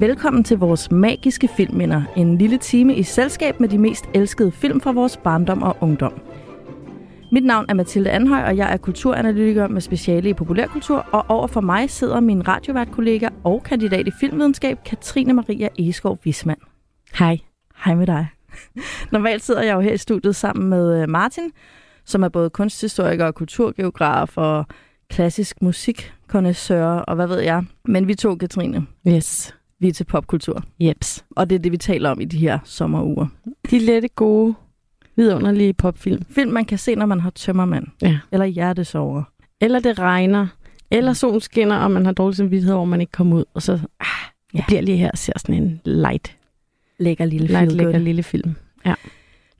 Velkommen til vores magiske filmminder. En lille time i selskab med de mest elskede film fra vores barndom og ungdom. Mit navn er Mathilde Anhøj, og jeg er kulturanalytiker med speciale i populærkultur, og over for mig sidder min radiovært-kollega og kandidat i filmvidenskab, Katrine Maria Eskov Wisman. Hej. Hej med dig. Normalt sidder jeg jo her i studiet sammen med øh, Martin, som er både kunsthistoriker og kulturgeograf og klassisk musik og hvad ved jeg. Men vi to, Katrine, Yes. vi er til popkultur. Jeps. Og det er det, vi taler om i de her sommeruger. De lette, gode, vidunderlige popfilm. Film, man kan se, når man har tømmermand. Ja. Eller hjertesover. Eller det regner. Eller solen skinner, og man har dårlig samvittighed over, man ikke kommer ud. Og så, ah, jeg Ja. bliver lige her og ser sådan en light, Lækker lille light lækker lille film.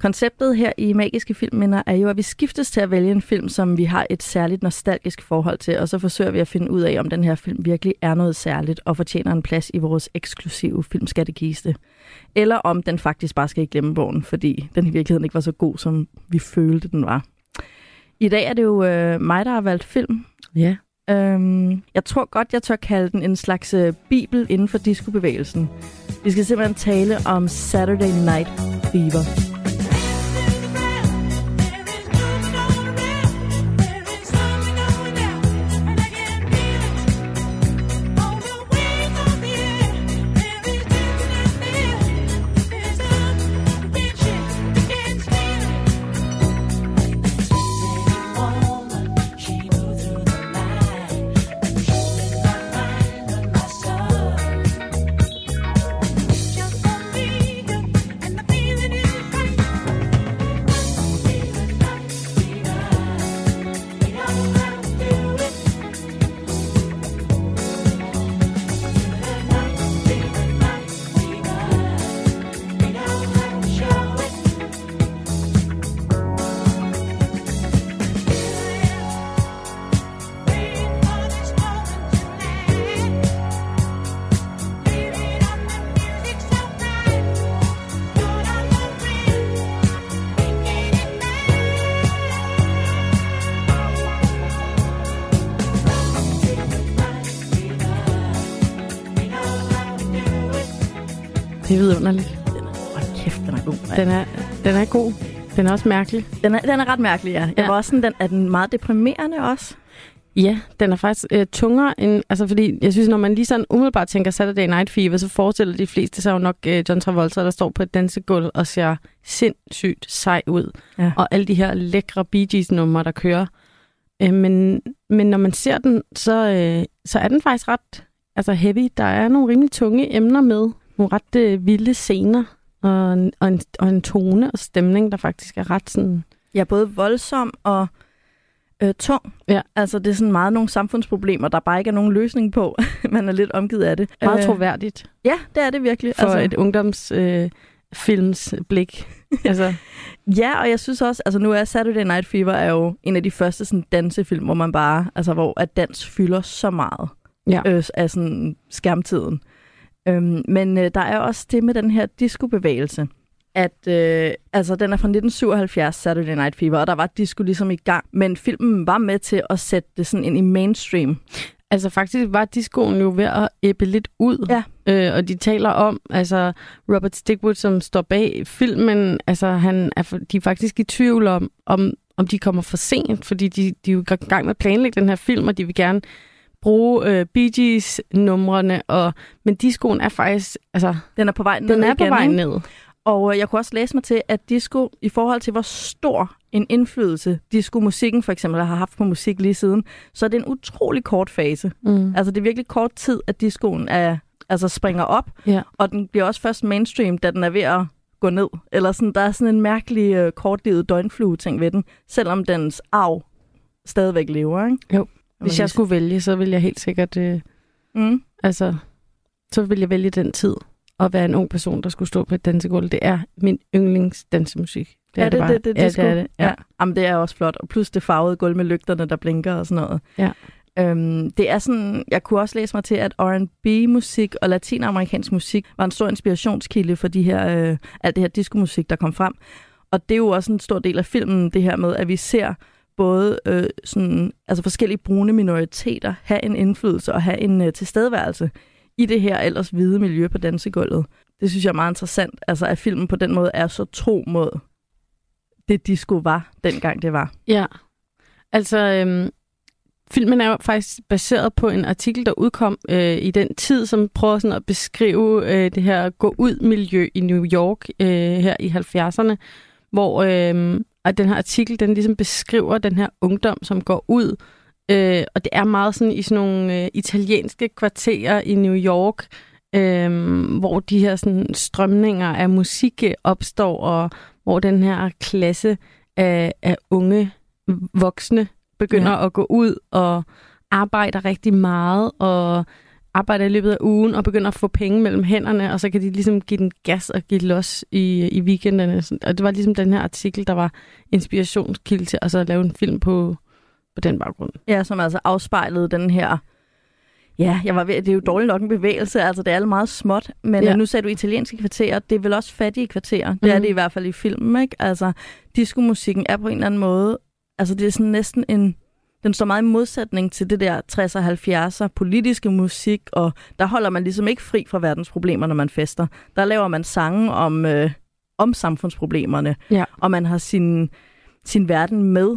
Konceptet her i Magiske Filmminder er jo, at vi skiftes til at vælge en film, som vi har et særligt nostalgisk forhold til, og så forsøger vi at finde ud af, om den her film virkelig er noget særligt og fortjener en plads i vores eksklusive filmskattekiste. Eller om den faktisk bare skal i glemmebogen, fordi den i virkeligheden ikke var så god, som vi følte, den var. I dag er det jo øh, mig, der har valgt film. Ja. Øhm, jeg tror godt, jeg tør kalde den en slags øh, bibel inden for discobevægelsen. Vi skal simpelthen tale om Saturday Night Fever. Det er vidunderligt. Hold kæft, den er god. mand. Den er, den er god. Den er også mærkelig. Den er, den er ret mærkelig, ja. Jeg Ja. var også sådan, den, er den meget deprimerende også? Ja, den er faktisk øh, tungere end... Altså, fordi jeg synes, når man lige sådan umiddelbart tænker Saturday Night Fever, så forestiller de fleste sig jo nok øh, John Travolta, der står på et dansegulv og ser sindssygt sej ud. Ja. Og alle de her lækre Bee Gees-numre, der kører. Øh, men, men når man ser den, så, øh, så er den faktisk ret altså heavy. Der er nogle rimelig tunge emner med. Nogle ret øh, vilde scener. Og, en- og, en, og en tone og stemning, der faktisk er ret sådan... Ja, både voldsom og øh, tung. Ja. Altså, det er sådan meget nogle samfundsproblemer, der bare ikke er nogen løsning på. Man er lidt omgivet af det. Meget Øh, troværdigt. Ja, det er det virkelig. for altså, et ungdoms øh, films blik. altså, Ja, og jeg synes også, altså nu er Saturday Night Fever er jo en af de første sådan dansefilm, hvor man bare, altså hvor at dans fylder så meget Ja. øh, af sådan skærmtiden. Øhm, men øh, der er også det med den her discobevægelse, at øh, altså den er fra 1977, Saturday Night Fever, og der var disco ligesom i gang, men filmen var med til at sætte det sådan ind i mainstream. altså faktisk var discoen jo ved at æbbe lidt ud. Ja. Øh, og de taler om, altså Robert Stigwood, som står bag filmen, altså han er, de er faktisk i tvivl om, om, om de kommer for sent, fordi de, de er jo i gang med at planlægge den her film, og de vil gerne bruge øh, Bee Gees-numrene, og, men discoen er faktisk, altså, Den er på vej ned den er på igen, vej ikke? ned. Og øh, jeg kunne også læse mig til, at disco, i forhold til hvor stor en indflydelse disco-musikken for eksempel har haft på musik lige siden, så er det en utrolig kort fase. Mm. Altså det er virkelig kort tid, at discoen er, altså springer op, Ja. og den bliver også først mainstream, da den er ved at gå ned. Eller sådan, der er sådan en mærkelig øh, kortlivet døgnflue-ting ved den, selvom dens arv stadigvæk lever. Ikke? Jo. Hvis jeg skulle vælge, så ville jeg helt sikkert, øh, Mm. altså, så ville jeg vælge den tid at være en ung person, der skulle stå på et dansegulv. Det er min yndlingsdansemusik. Det er det, bare. det, det, ja, disco? det er det. Ja. ja. Jamen, det er også flot. Og plus det farvede gulv med lygterne, der blinker og sådan noget. Ja. Øhm, det er sådan, jeg kunne også læse mig til, at R&B-musik og latinamerikansk musik var en stor inspirationskilde for de her, øh, alt det her diskomusik, der kom frem. Og det er jo også en stor del af filmen, det her med, at vi ser både øh, sådan, altså forskellige brune minoriteter have en indflydelse og have en øh, tilstedeværelse i det her ellers hvide miljø på dansegulvet. Det synes jeg er meget interessant, altså at filmen på den måde er så tro mod det disco var, dengang det var. Ja, altså øhm, filmen er jo faktisk baseret på en artikel, der udkom øh, i den tid, som prøver sådan at beskrive øh, det her gå-ud-miljø i New York øh, her i 70'erne, hvor øh, at den her artikel, den ligesom beskriver den her ungdom, som går ud, øh, og det er meget sådan i sådan nogle øh, italienske kvarterer i New York, øh, hvor de her sådan strømninger af musik opstår, og hvor den her klasse af, af unge voksne begynder ja. at gå ud og arbejder rigtig meget, og arbejder i løbet af ugen og begynder at få penge mellem hænderne, og så kan de ligesom give den gas og give los i, i weekenderne. Og det var ligesom den her artikel, der var inspirationskilde til at så lave en film på, på den baggrund. Ja, som altså afspejlede den her... Ja, jeg var ved, det er jo dårligt nok en bevægelse, altså det er alt meget småt, men ja. nu sagde du italienske kvarterer, det er vel også fattige kvarterer, det mm. er mhm. det i hvert fald i filmen, ikke? Altså, diskomusikken er på en eller anden måde, altså det er sådan næsten en, den står meget i modsætning til det der 60'er 70'er politiske musik, og der holder man ligesom ikke fri fra verdens problemer, når man fester. Der laver man sange om, øh, om samfundsproblemerne, ja. og man har sin, sin verden med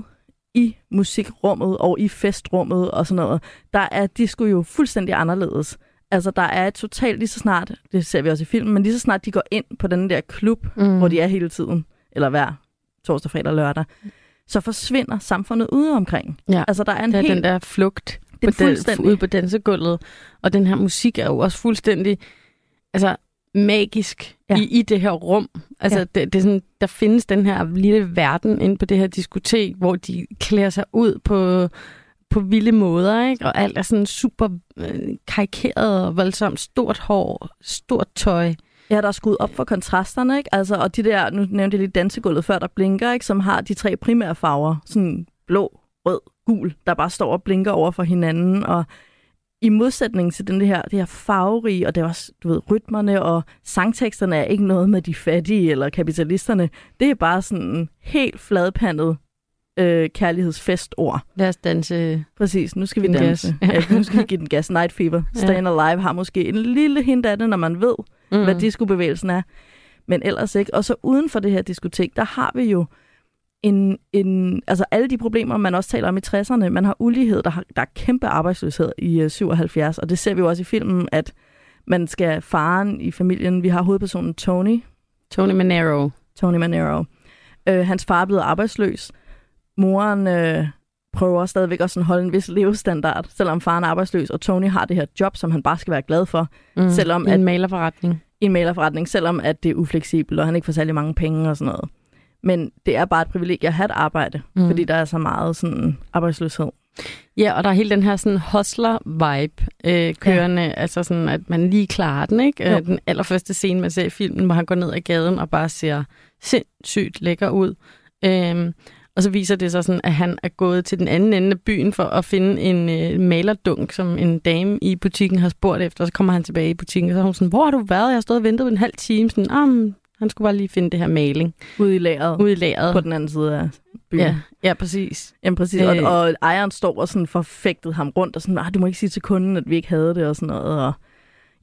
i musikrummet og i festrummet og sådan noget. Der er disco jo fuldstændig anderledes. Altså, der er et totalt lige så snart, det ser vi også i filmen, men lige så snart de går ind på den der klub, mm. hvor de er hele tiden, eller hver torsdag, fredag og lørdag, så forsvinder samfundet ude omkring. Ja, altså, der er en der er helt... den der flugt på den, ude på dansegulvet, og den her musik er jo også fuldstændig altså, magisk ja. i, i det her rum. Altså, ja. det, det er sådan, der findes den her lille verden inde på det her diskotek, hvor de klæder sig ud på, på vilde måder, ikke? og alt er sådan super øh, karikeret og voldsomt stort hår, stort tøj. Ja, der er skudt op for kontrasterne, ikke? Altså, og de der, nu nævnte jeg lige dansegulvet før, der blinker, ikke? Som har de tre primære farver. Sådan blå, rød, gul, der bare står og blinker over for hinanden. Og i modsætning til den her, det her farverige, og det er også, du ved, rytmerne og sangteksterne er ikke noget med de fattige eller kapitalisterne. Det er bare sådan helt fladpandet øh, kærlighedsfestord. Lad os danse. Præcis, nu skal vi danse. Ja, nu skal vi give den gas. Night Fever. Stayin' ja. Alive har måske en lille hint af det, når man ved, mm. hvad diskobevægelsen er. Men ellers ikke. Og så uden for det her diskotek, der har vi jo en, en, altså alle de problemer, man også taler om i 60'erne. Man har ulighed, der, har, der er kæmpe arbejdsløshed i uh, 77, og det ser vi jo også i filmen, at man skal faren i familien. Vi har hovedpersonen Tony. Tony Manero. Tony Manero. Uh, hans far er blevet arbejdsløs. Moren uh, prøver stadigvæk også at holde en vis levestandard, selvom faren er arbejdsløs, og Tony har det her job, som han bare skal være glad for. Mm, selvom en at, malerforretning. En malerforretning, selvom at det er ufleksibelt, og han ikke får særlig mange penge og sådan noget. Men det er bare et privilegie at have et arbejde, mm. fordi der er så meget sådan arbejdsløshed. Ja, og der er hele den her sådan hustler-vibe øh, kørende, ja. altså sådan, at man lige klarer den, ikke? Jo. Den allerførste scene, man ser i filmen, hvor han går ned ad gaden og bare ser sindssygt lækker ud. Øhm, og så viser det sig sådan, at han er gået til den anden ende af byen for at finde en øh, malerdunk, som en dame i butikken har spurgt efter. Og så kommer han tilbage i butikken, og så er hun sådan, hvor har du været? Jeg har stået og ventet en halv time. Sådan, ah, han skulle bare lige finde det her maling. Ude i lageret. Ude i lageret. På den anden side af byen. Ja, ja præcis. Jamen præcis. Øh. Og, og ejeren står og sådan forfægtet ham rundt, og sådan, ah, du må ikke sige til kunden, at vi ikke havde det, og sådan noget. Og...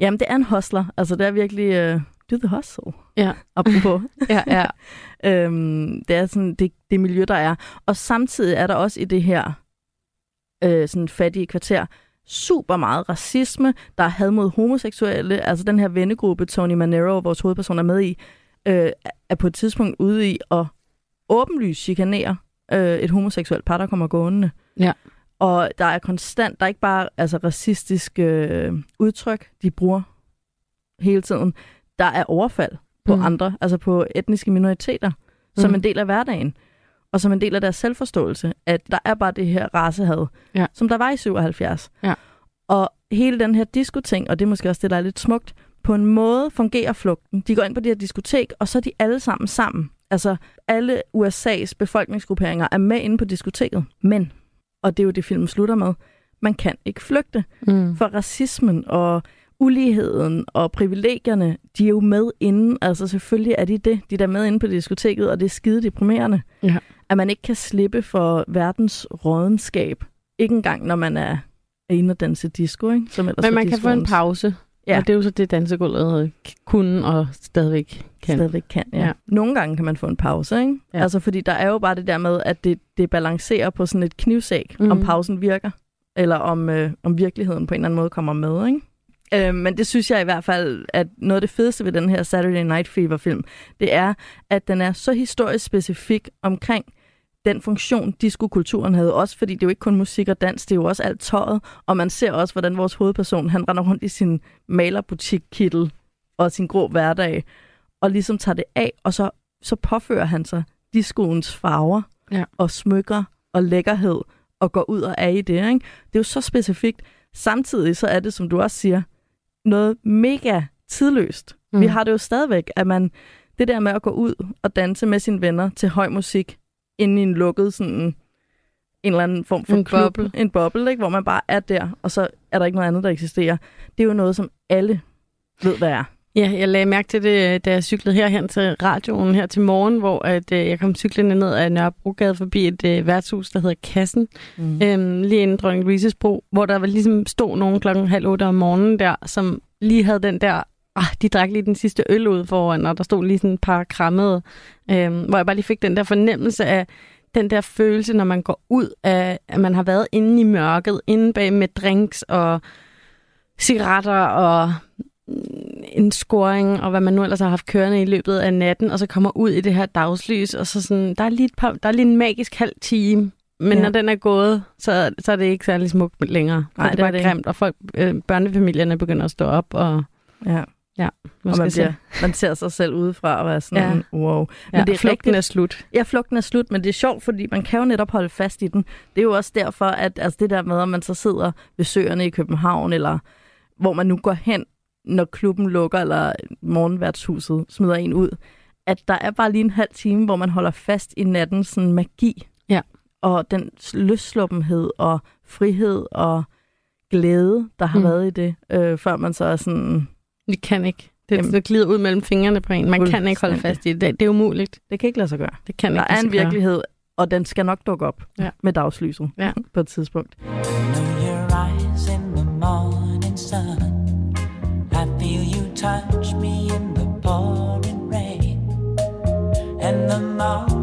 Jamen, det er en hustler. Altså, det er virkelig... Uh, do the hustle. Ja. Apropos. ja, ja. øhm, det er sådan det, det miljø, der er. Og samtidig er der også i det her øh, sådan fattige kvarter super meget racisme. Der er had mod homoseksuelle. Altså den her vennegruppe, Tony Manero, vores hovedperson er med i, øh, er på et tidspunkt ude i at åbenlyst chikanere øh, et homoseksuelt par, der kommer gående. Ja. Og der er konstant, der er ikke bare altså, racistiske øh, udtryk, de bruger hele tiden. Der er overfald på mm. andre, altså på etniske minoriteter, mm. som en del af hverdagen. Og som en del af deres selvforståelse, at der er bare det her racehad, ja. som der var i 77. Ja. Og hele den her diskoting, og det er måske også det, der er lidt smukt, på en måde fungerer flugten. De går ind på det her diskotek, og så er de alle sammen sammen. Altså, alle USA's befolkningsgrupperinger er med inde på diskoteket. Men, og det er jo det, filmen slutter med, man kan ikke flygte. Mm. For racismen og uligheden og privilegierne, de er jo med inden. Altså selvfølgelig er de det. De er der med inde på diskoteket, og det er skide deprimerende. Ja. At man ikke kan slippe for verdens rådenskab. Ikke engang, når man er er inde og danse disco, ikke? Som Men man kan få en pause. Ja. Og det er jo så det, dansegulvet kunne og stadigvæk kan. Stadigvæk kan, ja. ja. Nogle gange kan man få en pause, ikke? Ja. Altså, fordi der er jo bare det der med, at det, det balancerer på sådan et knivsæg, mm. om pausen virker, eller om, øh, om virkeligheden på en eller anden måde kommer med, ikke? Øh, men det synes jeg i hvert fald, at noget af det fedeste ved den her Saturday Night Fever-film, det er, at den er så historisk specifik omkring den funktion, diskokulturen havde. Også fordi det er jo ikke kun musik og dans, det er jo også alt tøjet. Og man ser også, hvordan vores hovedperson, han render rundt i sin malerbutik-kittel og sin grå hverdag, og ligesom tager det af, og så, så påfører han sig diskoens farver ja. og smykker og lækkerhed, og går ud og er i det. Ikke? Det er jo så specifikt. Samtidig så er det, som du også siger, noget mega tidløst. Mm. Vi har det jo stadigvæk, at man, det der med at gå ud og danse med sine venner til høj musik, inde i en lukket sådan en eller anden form for en klub, boble. en boble, ikke? hvor man bare er der, og så er der ikke noget andet, der eksisterer. Det er jo noget, som alle ved, hvad er. Ja, jeg lagde mærke til det, da jeg cyklede herhen til radioen her til morgen, hvor at, øh, jeg kom cyklende ned ad Nørrebrogade forbi et øh, værtshus, der hedder Kassen, mm. øhm, lige inden Dronning Louises bro, hvor der var ligesom stod nogen klokken halv otte om morgenen der, som lige havde den der ah, de drak lige den sidste øl ud foran, og der stod lige sådan et par krammede, øh, hvor jeg bare lige fik den der fornemmelse af den der følelse, når man går ud af, at man har været inde i mørket, inde bag med drinks og cigaretter og en scoring, og hvad man nu ellers har haft kørende i løbet af natten, og så kommer ud i det her dagslys, og så sådan, der er lige, et par, der er lige en magisk halv time, men ja. når den er gået, så, så er det ikke særlig smukt længere. Nej, det er bare det. grimt, og folk, øh, børnefamilierne begynder at stå op, og ja. Ja, man, og man, bliver, man ser sig selv udefra og er sådan, ja. wow. Men ja, det er flugten rigtigt. er slut. Ja, flugten er slut, men det er sjovt, fordi man kan jo netop holde fast i den. Det er jo også derfor, at altså det der med, at man så sidder ved søerne i København, eller hvor man nu går hen, når klubben lukker, eller morgenværtshuset smider en ud, at der er bare lige en halv time, hvor man holder fast i natten sådan magi. Ja. Og den løssluppenhed og frihed og glæde, der har mm. været i det, øh, før man så er sådan vi kan ikke. Det, Jamen, det glider ud mellem fingrene på en. Man kan ikke holde fast i det. Det, er umuligt. Det kan ikke lade sig gøre. Det kan Der ikke er en virkelighed, og den skal nok dukke op ja. med dagslyset ja. på et tidspunkt. Touch me in the pouring rain And the moment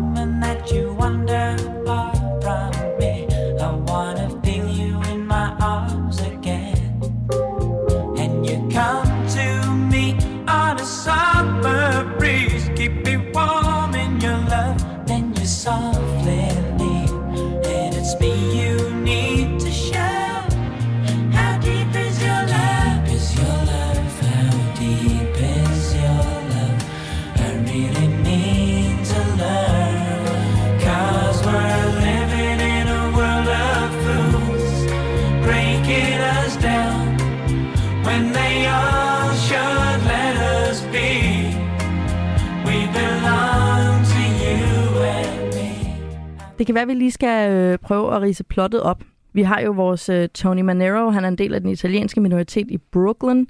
Det kan være, at vi lige skal øh, prøve at rise plottet op. Vi har jo vores øh, Tony Manero, han er en del af den italienske minoritet i Brooklyn.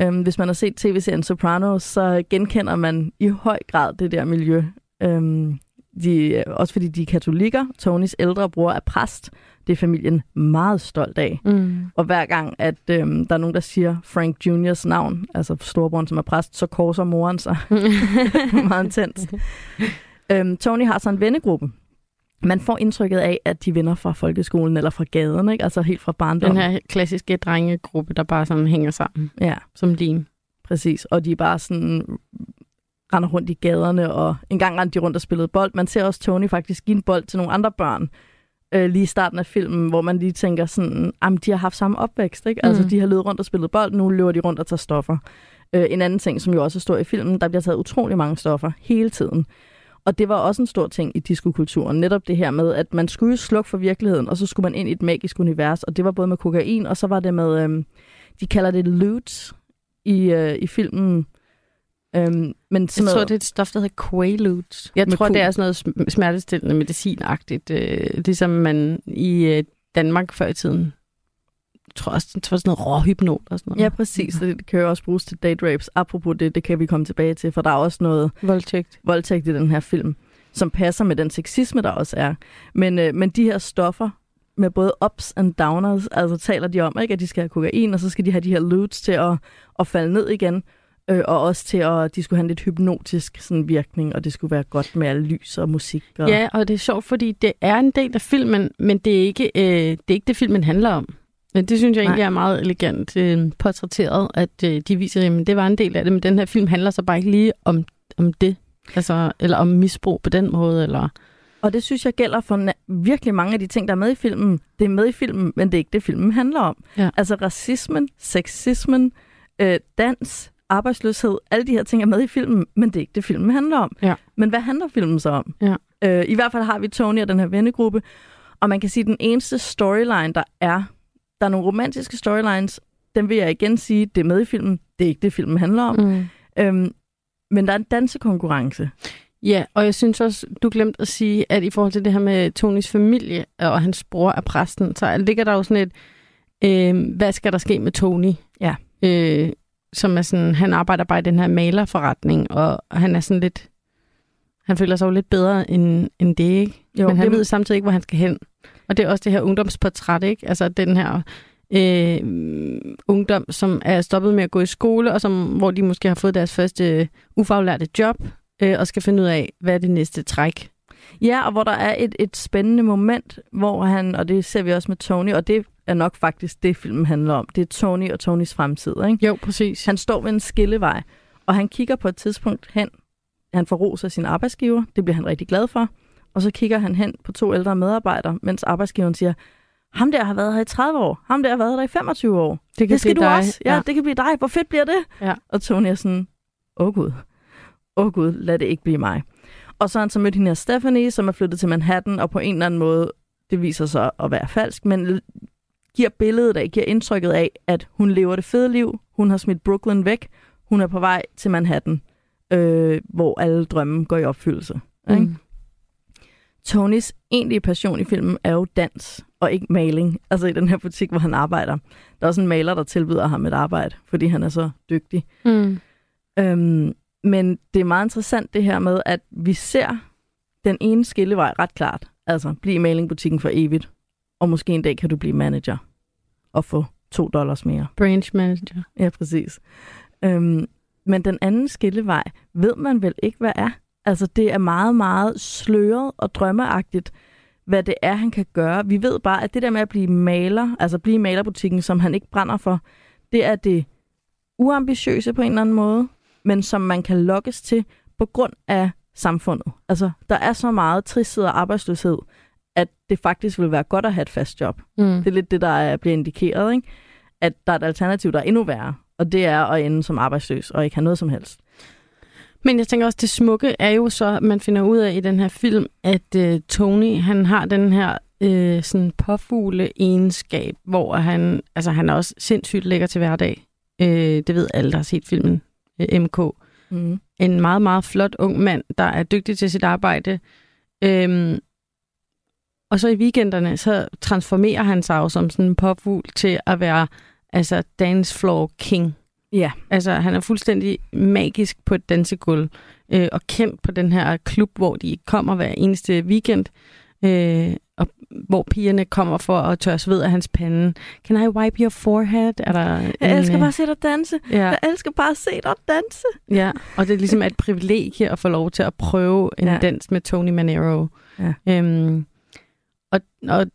Øhm, hvis man har set tv-serien Sopranos, så genkender man i høj grad det der miljø. Øhm, de, også fordi de er katolikker. Tonys ældre bror er præst. Det er familien meget stolt af. Mm. Og hver gang, at øhm, der er nogen, der siger Frank Juniors navn, altså storebroren, som er præst, så korser moren sig. meget intens. Øhm, Tony har så en vennegruppe, man får indtrykket af, at de vinder fra folkeskolen eller fra gaden, ikke? altså helt fra barndommen. Den her klassiske drengegruppe, der bare sådan hænger sammen ja. som lim. Præcis, og de er bare sådan render rundt i gaderne, og en gang rendte de rundt og spillede bold. Man ser også Tony faktisk give en bold til nogle andre børn, øh, lige i starten af filmen, hvor man lige tænker sådan, jamen de har haft samme opvækst, ikke? Altså, mm. Altså de har løbet rundt og spillet bold, nu løber de rundt og tager stoffer. Øh, en anden ting, som jo også står i filmen, der bliver taget utrolig mange stoffer hele tiden. Og det var også en stor ting i diskokulturen. Netop det her med, at man skulle slukke for virkeligheden, og så skulle man ind i et magisk univers. Og det var både med kokain, og så var det med, øhm, de kalder det loot i, øh, i filmen. Øhm, men jeg tror, det er et stof, der hedder Quaaludes. Jeg tror, det er sådan noget smertestillende medicinagtigt, øh, ligesom man i øh, Danmark før i tiden tror også, det var sådan noget råhypnot og sådan noget. Ja, præcis. Det kan jo også bruges til date rapes. Apropos det, det kan vi komme tilbage til, for der er også noget Voldtægt. voldtægt i den her film, som passer med den sexisme, der også er. Men, øh, men de her stoffer, med både ups and downers, altså taler de om, ikke, at de skal have kokain, og så skal de have de her loots til at, at falde ned igen, øh, og også til at de skulle have en lidt hypnotisk sådan, virkning, og det skulle være godt med lys og musik. Og... Ja, og det er sjovt, fordi det er en del af filmen, men det er ikke, øh, det, er ikke det, filmen handler om. Men det synes jeg egentlig Nej. er meget elegant øh, portrætteret, at øh, de viser, at det var en del af det, men den her film handler så bare ikke lige om, om det. Altså, eller om misbrug på den måde, eller... Og det synes jeg gælder for virkelig mange af de ting, der er med i filmen. Det er med i filmen, men det er ikke det, filmen handler om. Ja. Altså racismen, sexismen, øh, dans, arbejdsløshed, alle de her ting er med i filmen, men det er ikke det, filmen handler om. Ja. Men hvad handler filmen så om? Ja. Øh, I hvert fald har vi Tony og den her vennegruppe, og man kan sige, at den eneste storyline, der er, der er nogle romantiske storylines, den vil jeg igen sige, det er med i filmen, det er ikke det, filmen handler om. Mm. Øhm, men der er en dansekonkurrence. Ja, og jeg synes også, du glemte at sige, at i forhold til det her med Tonys familie og hans bror er præsten, så ligger der jo sådan et, øh, hvad skal der ske med Tony? Ja. Øh, som er sådan, han arbejder bare i den her malerforretning, og han er sådan lidt, han føler sig jo lidt bedre end, end det, ikke? Jo, Men han det- ved samtidig ikke, hvor han skal hen. Og det er også det her ungdomsportræt, ikke? Altså den her øh, ungdom, som er stoppet med at gå i skole, og som, hvor de måske har fået deres første øh, ufaglærte job, øh, og skal finde ud af, hvad er det næste træk. Ja, og hvor der er et, et spændende moment, hvor han, og det ser vi også med Tony, og det er nok faktisk det, filmen handler om. Det er Tony og Tonys fremtid. Ikke? Jo, præcis. Han står ved en skillevej, og han kigger på et tidspunkt hen. Han får ros af sin arbejdsgiver. Det bliver han rigtig glad for. Og så kigger han hen på to ældre medarbejdere, mens arbejdsgiveren siger, ham der har været her i 30 år. Ham der har været her i 25 år. det Det skal du dig. også. Ja, ja, det kan blive dig. Hvor fedt bliver det? Ja. Og Tony er sådan, åh oh, gud, åh oh, gud, lad det ikke blive mig. Og så har han så mødt hende her Stephanie, som er flyttet til Manhattan, og på en eller anden måde, det viser sig at være falsk, men giver billedet af, giver indtrykket af, at hun lever det fede liv, hun har smidt Brooklyn væk, hun er på vej til Manhattan, øh, hvor alle drømme går i opfyldelse. Ikke? Mm. Tonys egentlige passion i filmen er jo dans, og ikke maling. Altså i den her butik, hvor han arbejder. Der er også en maler, der tilbyder ham et arbejde, fordi han er så dygtig. Mm. Øhm, men det er meget interessant det her med, at vi ser den ene skillevej ret klart. Altså, bliv i malingbutikken for evigt, og måske en dag kan du blive manager og få to dollars mere. Branch manager. Ja, præcis. Øhm, men den anden skillevej ved man vel ikke, hvad er. Altså, det er meget, meget sløret og drømmeagtigt, hvad det er, han kan gøre. Vi ved bare, at det der med at blive maler, altså blive i malerbutikken, som han ikke brænder for, det er det uambitiøse på en eller anden måde, men som man kan lokkes til på grund af samfundet. Altså, der er så meget tristhed og arbejdsløshed, at det faktisk vil være godt at have et fast job. Mm. Det er lidt det, der er, bliver indikeret, ikke? at der er et alternativ, der er endnu værre, og det er at ende som arbejdsløs og ikke have noget som helst. Men jeg tænker også, det smukke er jo så, at man finder ud af i den her film, at øh, Tony, han har den her øh, sådan påfugle egenskab, hvor han, altså han er også sindssygt lækker til hverdag. Øh, det ved alle, der har set filmen øh, MK. Mm. En meget, meget flot ung mand, der er dygtig til sit arbejde. Øhm, og så i weekenderne, så transformerer han sig jo som sådan en påfugl til at være altså dance floor king. Ja. Altså, han er fuldstændig magisk på et dansegulv, øh, og kendt på den her klub, hvor de kommer hver eneste weekend, øh, og hvor pigerne kommer for at tørre sved af hans pande. Can I wipe your forehead? Er der Jeg en, elsker øh, bare at se dig danse. Ja, Jeg elsker bare at se dig danse. ja, og det er ligesom et privilegie at få lov til at prøve en Ja. ja. dans med Tony Manero. Ja. Øhm, og, og,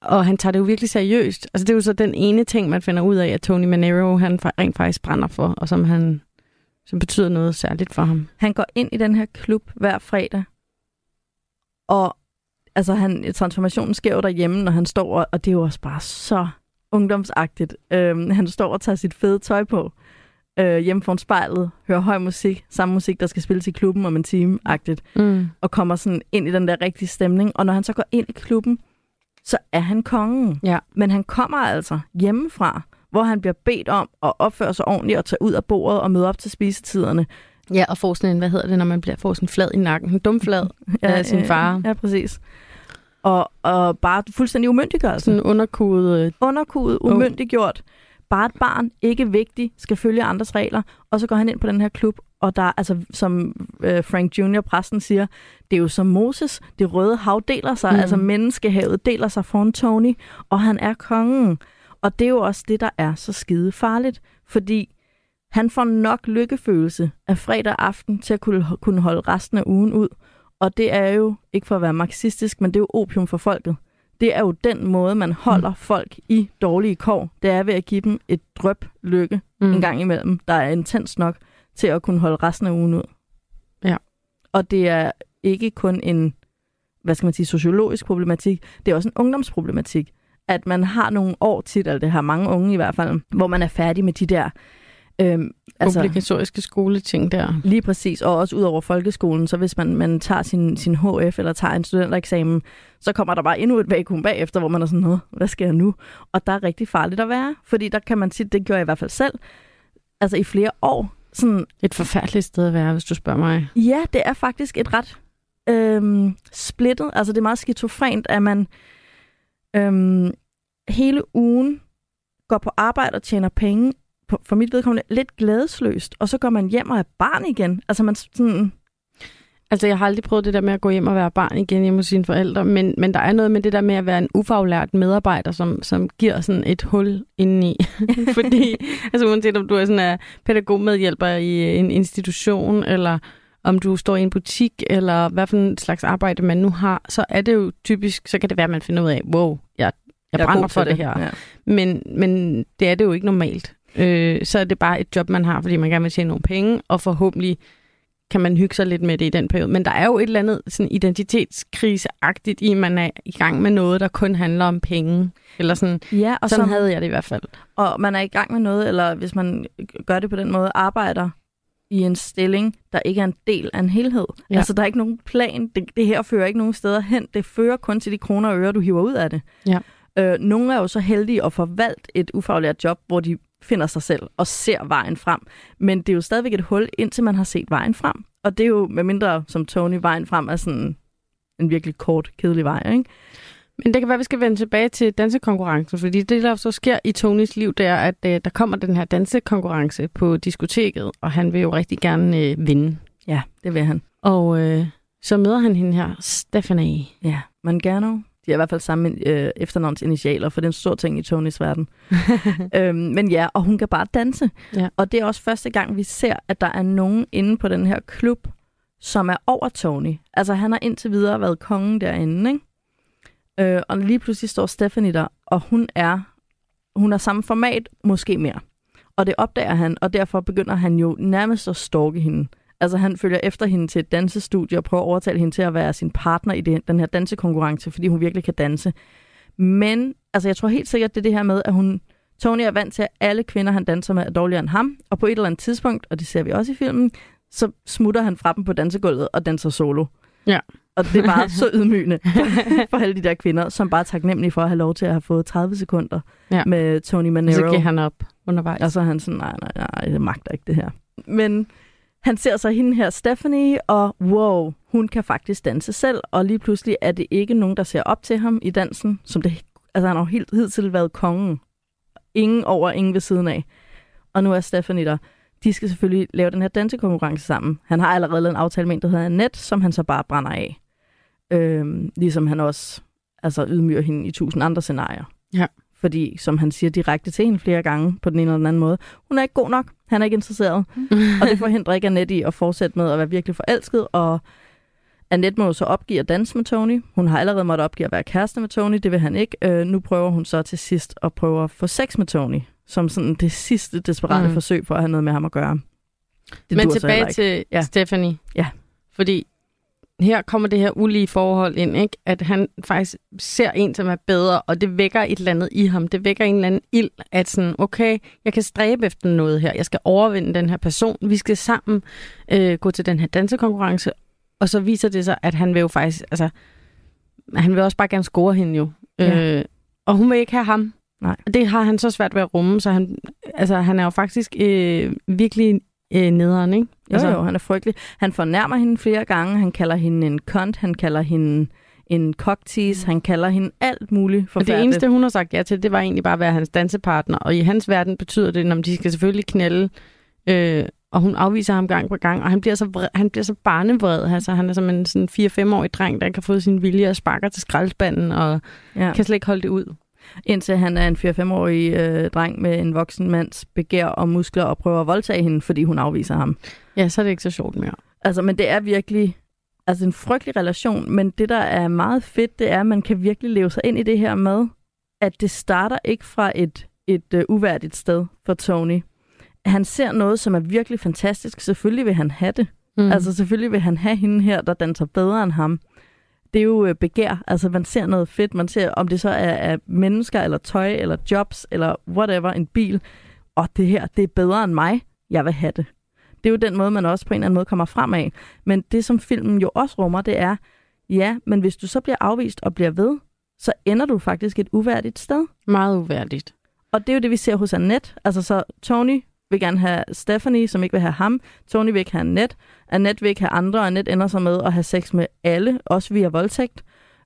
og han tager det jo virkelig seriøst. Altså, det er jo så den ene ting, man finder ud af, at Tony Manero, han rent faktisk brænder for, og som han som betyder noget særligt for ham. Han går ind i den her klub hver fredag, og altså, han, transformationen sker jo derhjemme, når han står, og, og det er jo også bare så ungdomsagtigt. Øhm, han står og tager sit fede tøj på, øh, hjemme foran spejlet, hører høj musik, samme musik, der skal spilles i klubben om en time-agtigt, Mm. og kommer sådan ind i den der rigtige stemning. Og når han så går ind i klubben, så er han kongen. Ja. Men han kommer altså hjemmefra, hvor han bliver bedt om at opføre sig ordentligt og tage ud af bordet og møde op til spisetiderne. Ja, og får sådan en, hvad hedder det, når man bliver, får sådan en flad i nakken, en dumflad af sin far. Ja, præcis. Og, og bare fuldstændig umyndiggørelse. Sådan underkudet. Underkudet, umyndiggjort. Bare et barn, ikke vigtigt, skal følge andres regler. Og så går han ind på den her klub, og der, altså, som øh, Frank Jr., præsten siger, det er jo som Moses, det røde hav deler sig, mm. altså menneskehavet deler sig foran Tony, og han er kongen. Og det er jo også det, der er så skide farligt, fordi han får nok lykkefølelse af fredag aften til at kunne, kunne holde resten af ugen ud. Og det er jo, ikke for at være marxistisk, men det er jo opium for folket. Det er jo den måde, man holder mm. folk i dårlige kår. Det er ved at give dem et drøb lykke mm. en gang imellem, der er intens nok til at kunne holde resten af ugen ud. Ja. Og det er ikke kun en, hvad skal man sige, sociologisk problematik, det er også en ungdomsproblematik. At man har nogle år tit, eller det har mange unge i hvert fald, hvor man er færdig med de der Øhm, altså, Obligatoriske skoleting der. Lige præcis, og også ud over folkeskolen, så hvis man, man tager sin, sin HF eller tager en studentereksamen, så kommer der bare endnu et vakuum bagefter, hvor man er sådan, noget, hvad sker jeg nu? Og der er rigtig farligt at være, fordi der kan man sige, det gør jeg i hvert fald selv, altså i flere år. Sådan, et forfærdeligt sted at være, hvis du spørger mig. Ja, det er faktisk et ret øhm, splittet, altså det er meget skizofrent, at man øhm, hele ugen går på arbejde og tjener penge, for mit vedkommende lidt glædesløst, og så går man hjem og er barn igen. Altså man sådan... Altså, jeg har aldrig prøvet det der med at gå hjem og være barn igen hjemme hos sine forældre, men, men der er noget med det der med at være en ufaglært medarbejder, som, som giver sådan et hul indeni. Fordi, altså uanset om du er sådan en pædagogmedhjælper i en institution, eller om du står i en butik, eller hvad for en slags arbejde man nu har, så er det jo typisk, så kan det være, at man finder ud af, wow, jeg, jeg, jeg brænder for det, det her. Ja. Men, men det er det jo ikke normalt øh, så er det bare et job, man har, fordi man gerne vil tjene nogle penge, og forhåbentlig kan man hygge sig lidt med det i den periode. Men der er jo et eller andet sådan identitetskriseagtigt i, at man er i gang med noget, der kun handler om penge. Eller sådan, ja, og sådan som, havde jeg det i hvert fald. Og man er i gang med noget, eller hvis man gør det på den måde, arbejder i en stilling, der ikke er en del af en helhed. Ja. Altså, der er ikke nogen plan. Det, det her fører ikke nogen steder hen. Det fører kun til de kroner og øre, du hiver ud af det. Ja. Øh, nogle er jo så heldige at få valgt et ufaglært job, hvor de finder sig selv og ser vejen frem. Men det er jo stadigvæk et hul, indtil man har set vejen frem. Og det er jo, med mindre som Tony, vejen frem er sådan en virkelig kort, kedelig vej, ikke? Men det kan være, at vi skal vende tilbage til dansekonkurrencen, fordi det, der så sker i Tonys liv, det er, at øh, der kommer den her dansekonkurrence på diskoteket, og han vil jo rigtig gerne øh, vinde. Ja, det vil han. Og øh, så møder han hende her, Stephanie. Ja, Mangano. De er i hvert fald samme øh, efternavnsinitialer, for det er en stor ting i Tonys verden. øhm, men ja, og hun kan bare danse. Ja. Og det er også første gang, vi ser, at der er nogen inde på den her klub, som er over Tony. Altså han har indtil videre været kongen derinde, ikke? Øh, og lige pludselig står Stephanie der, og hun er, hun har samme format, måske mere. Og det opdager han, og derfor begynder han jo nærmest at stalke hende. Altså han følger efter hende til et dansestudie og prøver at overtale hende til at være sin partner i det, den her dansekonkurrence, fordi hun virkelig kan danse. Men altså jeg tror helt sikkert, det er det her med, at hun, Tony er vant til, at alle kvinder, han danser med, er dårligere end ham. Og på et eller andet tidspunkt, og det ser vi også i filmen, så smutter han fra dem på dansegulvet og danser solo. Ja. Og det er bare så ydmygende for alle de der kvinder, som bare er taknemmelige for at have lov til at have fået 30 sekunder ja. med Tony Manero. Så giver han op undervejs. Og så er han sådan, nej, nej, nej, det magter ikke det her. Men han ser så hende her, Stephanie, og wow, hun kan faktisk danse selv, og lige pludselig er det ikke nogen, der ser op til ham i dansen, som det, altså han har helt hidtil været kongen. Ingen over, ingen ved siden af. Og nu er Stephanie der. De skal selvfølgelig lave den her dansekonkurrence sammen. Han har allerede lavet en aftale med en, der hedder Annette, som han så bare brænder af. Øhm, ligesom han også altså, ydmyger hende i tusind andre scenarier. Ja. Fordi, som han siger direkte til hende flere gange på den ene eller den anden måde, hun er ikke god nok, han er ikke interesseret. og det forhindrer ikke Annette i at fortsætte med at være virkelig forelsket, og Annette må jo så opgive at danse med Tony. Hun har allerede måttet opgive at være kæreste med Tony, det vil han ikke. Øh, nu prøver hun så til sidst at prøve at få sex med Tony, som sådan det sidste desperate mm. forsøg for at have noget med ham at gøre. Det Men tilbage til ja. Stephanie. Ja. Fordi her kommer det her ulige forhold ind, ikke? at han faktisk ser en, som er bedre, og det vækker et eller andet i ham. Det vækker en eller anden ild, at sådan, okay, jeg kan stræbe efter noget her. Jeg skal overvinde den her person. Vi skal sammen øh, gå til den her dansekonkurrence. Og så viser det sig, at han vil jo faktisk, altså, han vil også bare gerne score hende jo. Ja. Øh, og hun vil ikke have ham. Nej. Det har han så svært ved at rumme, så han, altså, han er jo faktisk øh, virkelig øh, nederen, ikke? Jo, altså, jo, han er frygtelig. Han fornærmer hende flere gange. Han kalder hende en kont. Han kalder hende en cocktease. Han kalder hende alt muligt Og forfærdeligt. det eneste, hun har sagt ja til, det var egentlig bare at være hans dansepartner. Og i hans verden betyder det, at de skal selvfølgelig knælde. Øh, og hun afviser ham gang på gang, og han bliver så, vred, han bliver så barnevred. Altså, han er som en sådan 4-5-årig dreng, der ikke har fået sin vilje og sparker til skraldespanden, og ja. kan slet ikke holde det ud. Indtil han er en 4-5-årig øh, dreng med en voksen mands begær og muskler og prøver at voldtage hende, fordi hun afviser ham. Ja, så er det ikke så sjovt mere. Altså, men det er virkelig altså en frygtelig relation, men det, der er meget fedt, det er, at man kan virkelig leve sig ind i det her med, at det starter ikke fra et, et uh, uværdigt sted for Tony. Han ser noget, som er virkelig fantastisk. Selvfølgelig vil han have det. Mm. Altså selvfølgelig vil han have hende her, der danser bedre end ham. Det er jo uh, begær. Altså man ser noget fedt. Man ser, om det så er, er mennesker, eller tøj, eller jobs, eller whatever, en bil. Og det her, det er bedre end mig. Jeg vil have det. Det er jo den måde, man også på en eller anden måde kommer frem af. Men det, som filmen jo også rummer, det er, ja, men hvis du så bliver afvist og bliver ved, så ender du faktisk et uværdigt sted. Meget uværdigt. Og det er jo det, vi ser hos Annette. Altså så Tony vil gerne have Stephanie, som ikke vil have ham. Tony vil ikke have Annette. Annette vil ikke have andre, og Annette ender så med at have sex med alle, også via voldtægt.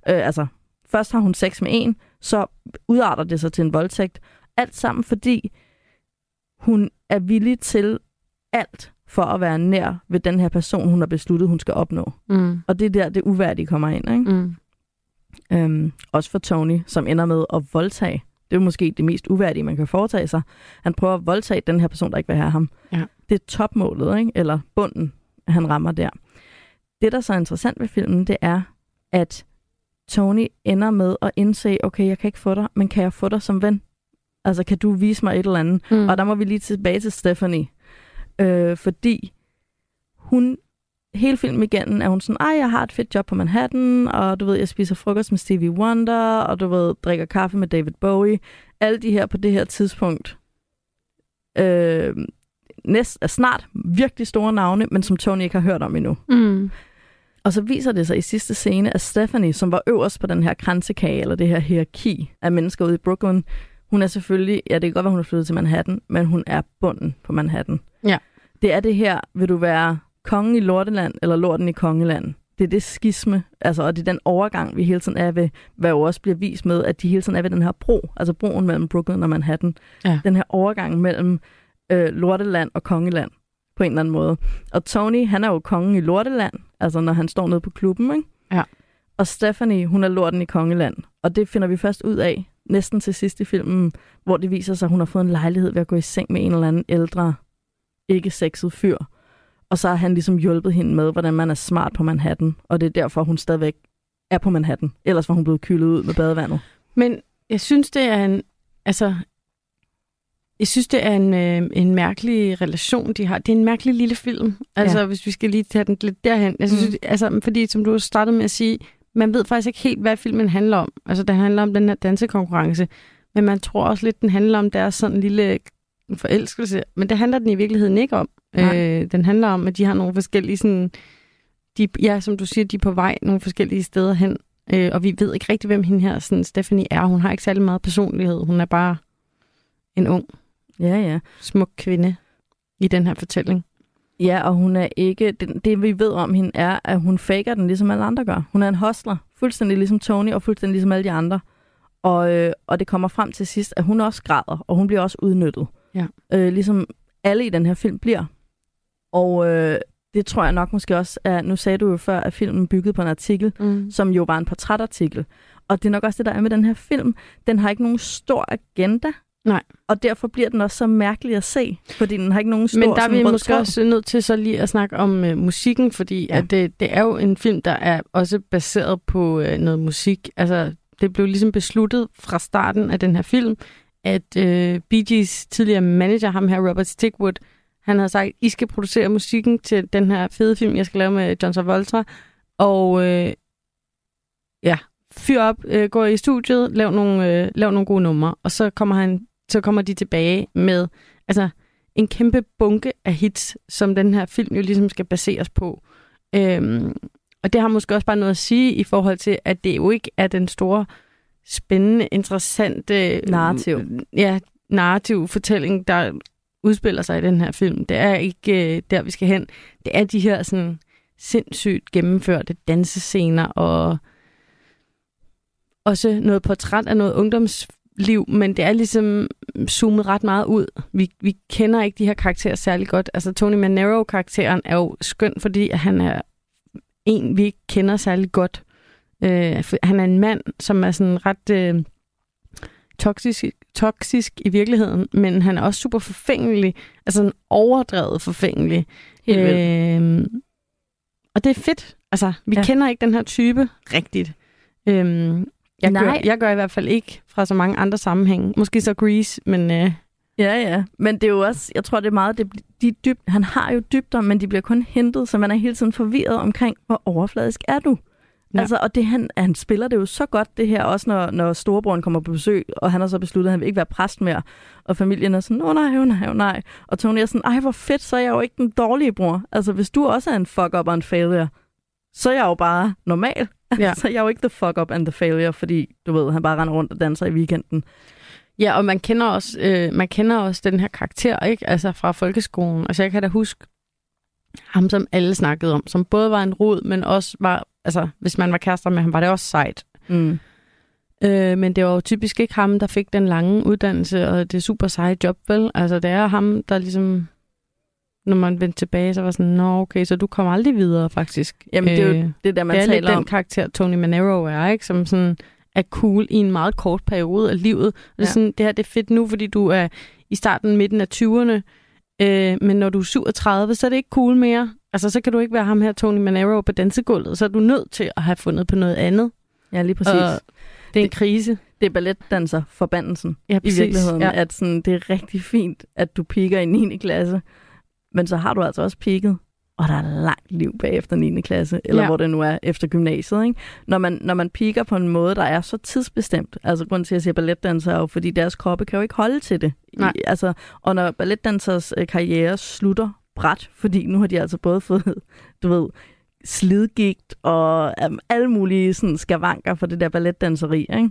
Øh, altså, først har hun sex med en, så udarter det sig til en voldtægt. Alt sammen, fordi hun er villig til alt for at være nær ved den her person, hun har besluttet, hun skal opnå. Mm. Og det er der, det uværdige kommer ind. Ikke? Mm. Øhm, også for Tony, som ender med at voldtage. Det er måske det mest uværdige, man kan foretage sig. Han prøver at voldtage den her person, der ikke vil have ham. Ja. Det er topmålet, ikke? eller bunden, han rammer der. Det, der er så interessant ved filmen, det er, at Tony ender med at indse, okay, jeg kan ikke få dig, men kan jeg få dig som ven? Altså, kan du vise mig et eller andet? Mm. Og der må vi lige tilbage til Stephanie. Øh, fordi hun, hele filmen igennem, er hun sådan, ej, jeg har et fedt job på Manhattan, og du ved, jeg spiser frokost med Stevie Wonder, og du ved, drikker kaffe med David Bowie. Alle de her på det her tidspunkt øh, næst, er snart virkelig store navne, men som Tony ikke har hørt om endnu. Mm. Og så viser det sig i sidste scene, at Stephanie, som var øverst på den her kransekage, eller det her hierarki af mennesker ude i Brooklyn, hun er selvfølgelig, ja det kan godt være, hun er flyttet til Manhattan, men hun er bunden på Manhattan. Ja. Det er det her, vil du være kongen i Lorteland, eller lorten i Kongeland? Det er det skisme, altså, og det er den overgang, vi hele tiden er ved, hvad jo også bliver vist med, at de hele tiden er ved den her bro, altså broen mellem Brooklyn og Manhattan. Ja. Den her overgang mellem øh, Lorteland og Kongeland, på en eller anden måde. Og Tony, han er jo kongen i Lorteland, altså når han står nede på klubben, ikke? Ja. Og Stephanie, hun er lorten i Kongeland. Og det finder vi først ud af, næsten til sidst i filmen, hvor det viser sig, at hun har fået en lejlighed ved at gå i seng med en eller anden ældre, ikke sexet fyr. Og så har han ligesom hjulpet hende med, hvordan man er smart på Manhattan. Og det er derfor, hun stadigvæk er på Manhattan. Ellers var hun blevet kylet ud med badevandet. Men jeg synes, det er en... Altså, jeg synes, det er en, øh, en mærkelig relation, de har. Det er en mærkelig lille film. Altså, ja. hvis vi skal lige tage den lidt derhen. Jeg synes, mm. altså, fordi som du startede med at sige, man ved faktisk ikke helt, hvad filmen handler om. Altså, den handler om den her dansekonkurrence. Men man tror også lidt, den handler om deres sådan lille forelskelse. Men det handler den i virkeligheden ikke om. Øh, den handler om, at de har nogle forskellige sådan... De, ja, som du siger, de er på vej nogle forskellige steder hen. Øh, og vi ved ikke rigtig, hvem hende her sådan Stephanie er. Hun har ikke særlig meget personlighed. Hun er bare en ung, Ja, ja. smuk kvinde i den her fortælling. Ja, og hun er ikke... Det, det, vi ved om hende, er, at hun faker den, ligesom alle andre gør. Hun er en hostler. Fuldstændig ligesom Tony, og fuldstændig ligesom alle de andre. Og, øh, og det kommer frem til sidst, at hun også græder, og hun bliver også udnyttet. Ja. Øh, ligesom alle i den her film bliver. Og øh, det tror jeg nok måske også, at nu sagde du jo før, at filmen byggede på en artikel, Mm. som jo var en portrætartikel. Og det er nok også det, der er med den her film. Den har ikke nogen stor agenda. Nej. Og derfor bliver den også så mærkelig at se, fordi den har ikke nogen stor Men der er vi måske tråd. også nødt til så lige at snakke om øh, musikken, fordi Ja. ja. at det, det er jo en film, der er også baseret på øh, noget musik. Altså, det blev ligesom besluttet fra starten af den her film, at øh, Bee Gees tidligere manager, ham her Robert Stigwood, han havde sagt, I skal producere musikken til den her fede film, jeg skal lave med John Travolta. Og øh, ja, fyr op, øh, gå i studiet, lav nogle, øh, lav nogle gode numre. Og så kommer, han, så kommer de tilbage med altså, en kæmpe bunke af hits, som den her film jo ligesom skal baseres på. Øhm, og det har måske også bare noget at sige i forhold til, at det jo ikke er den store, spændende, interessante... Narrativ. Ja, narrativ fortælling, der udspiller sig i den her film. Det er ikke øh, der, vi skal hen. Det er de her sådan sindssygt gennemførte dansescener og også noget portræt af noget ungdomsliv, men det er ligesom zoomet ret meget ud. Vi, vi kender ikke de her karakterer særlig godt. Altså Tony Manero-karakteren er jo skøn, fordi han er en, vi ikke kender særlig godt. Øh, han er en mand, som er sådan ret øh, toksisk, toksisk i virkeligheden, men han er også super forfængelig, altså en overdrevet forfængelig. Helt. Øh, og det er fedt. Altså, vi Ja. kender ikke den her type rigtigt. Øhm, jeg, Nej. gør, jeg gør i hvert fald ikke fra så mange andre sammenhænge. Måske så Grease, men øh, Ja, ja. Men det er jo også, jeg tror, det er meget, det, de dybt, han har jo dybder, men de bliver kun hentet, så man er hele tiden forvirret omkring, hvor overfladisk er du? Ja. Altså, og det, han, han spiller det jo så godt, det her, også når, når storebroren kommer på besøg, og han har så besluttet, at han vil ikke være præst mere, og familien er sådan, åh nej, åh nej, åh nej. Og Tony er sådan, ej, hvor fedt, så er jeg jo ikke den dårlige bror. Altså, hvis du også er en fuck-up og en failure, så er jeg jo bare normal. Ja. så er jeg jo ikke the fuck-up and the failure, fordi, du ved, han bare render rundt og danser i weekenden. ja, og man kender også, øh, man kender også den her karakter, ikke? Altså fra folkeskolen. Altså jeg kan da huske ham, som alle snakkede om, som både var en rod, men også var, altså hvis man var kærester med ham, var det også sejt. Mm. Øh, men det var jo typisk ikke ham, der fik den lange uddannelse og det super seje job, vel? Altså det er ham, der ligesom, når man vendte tilbage, så var sådan, nå okay, så du kommer aldrig videre faktisk. Jamen, det er jo Øh, det, der man det er lidt taler den om. karakter, Tony Manero er, ikke? Som sådan er cool i en meget kort periode af livet. Og det, er Ja. sådan, det her det er fedt nu, fordi du er i starten, midten af 20'erne, øh, men når du er 37, så er det ikke cool mere. Altså, så kan du ikke være ham her, Tony Manero, på dansegulvet. Så er du nødt til at have fundet på noget andet. Ja, lige præcis. Og det er en krise. det er balletdanser forbandelsen Ja, i virkeligheden. Ja. Ja. At sådan, det er rigtig fint, at du piker i 9. klasse, men så har du altså også pigget, og der er langt liv bagefter 9. klasse, eller Ja. hvor det nu er efter gymnasiet. Ikke? Når, man, når man piker på en måde, der er så tidsbestemt, altså grund til, at jeg siger balletdanser, er jo fordi deres kroppe kan jo ikke holde til det. Nej. I, altså, og når balletdansers øh, karriere slutter bræt, fordi nu har de altså både fået, du ved, slidgigt og um, alle mulige sådan, skavanker for det der balletdanseri, ikke?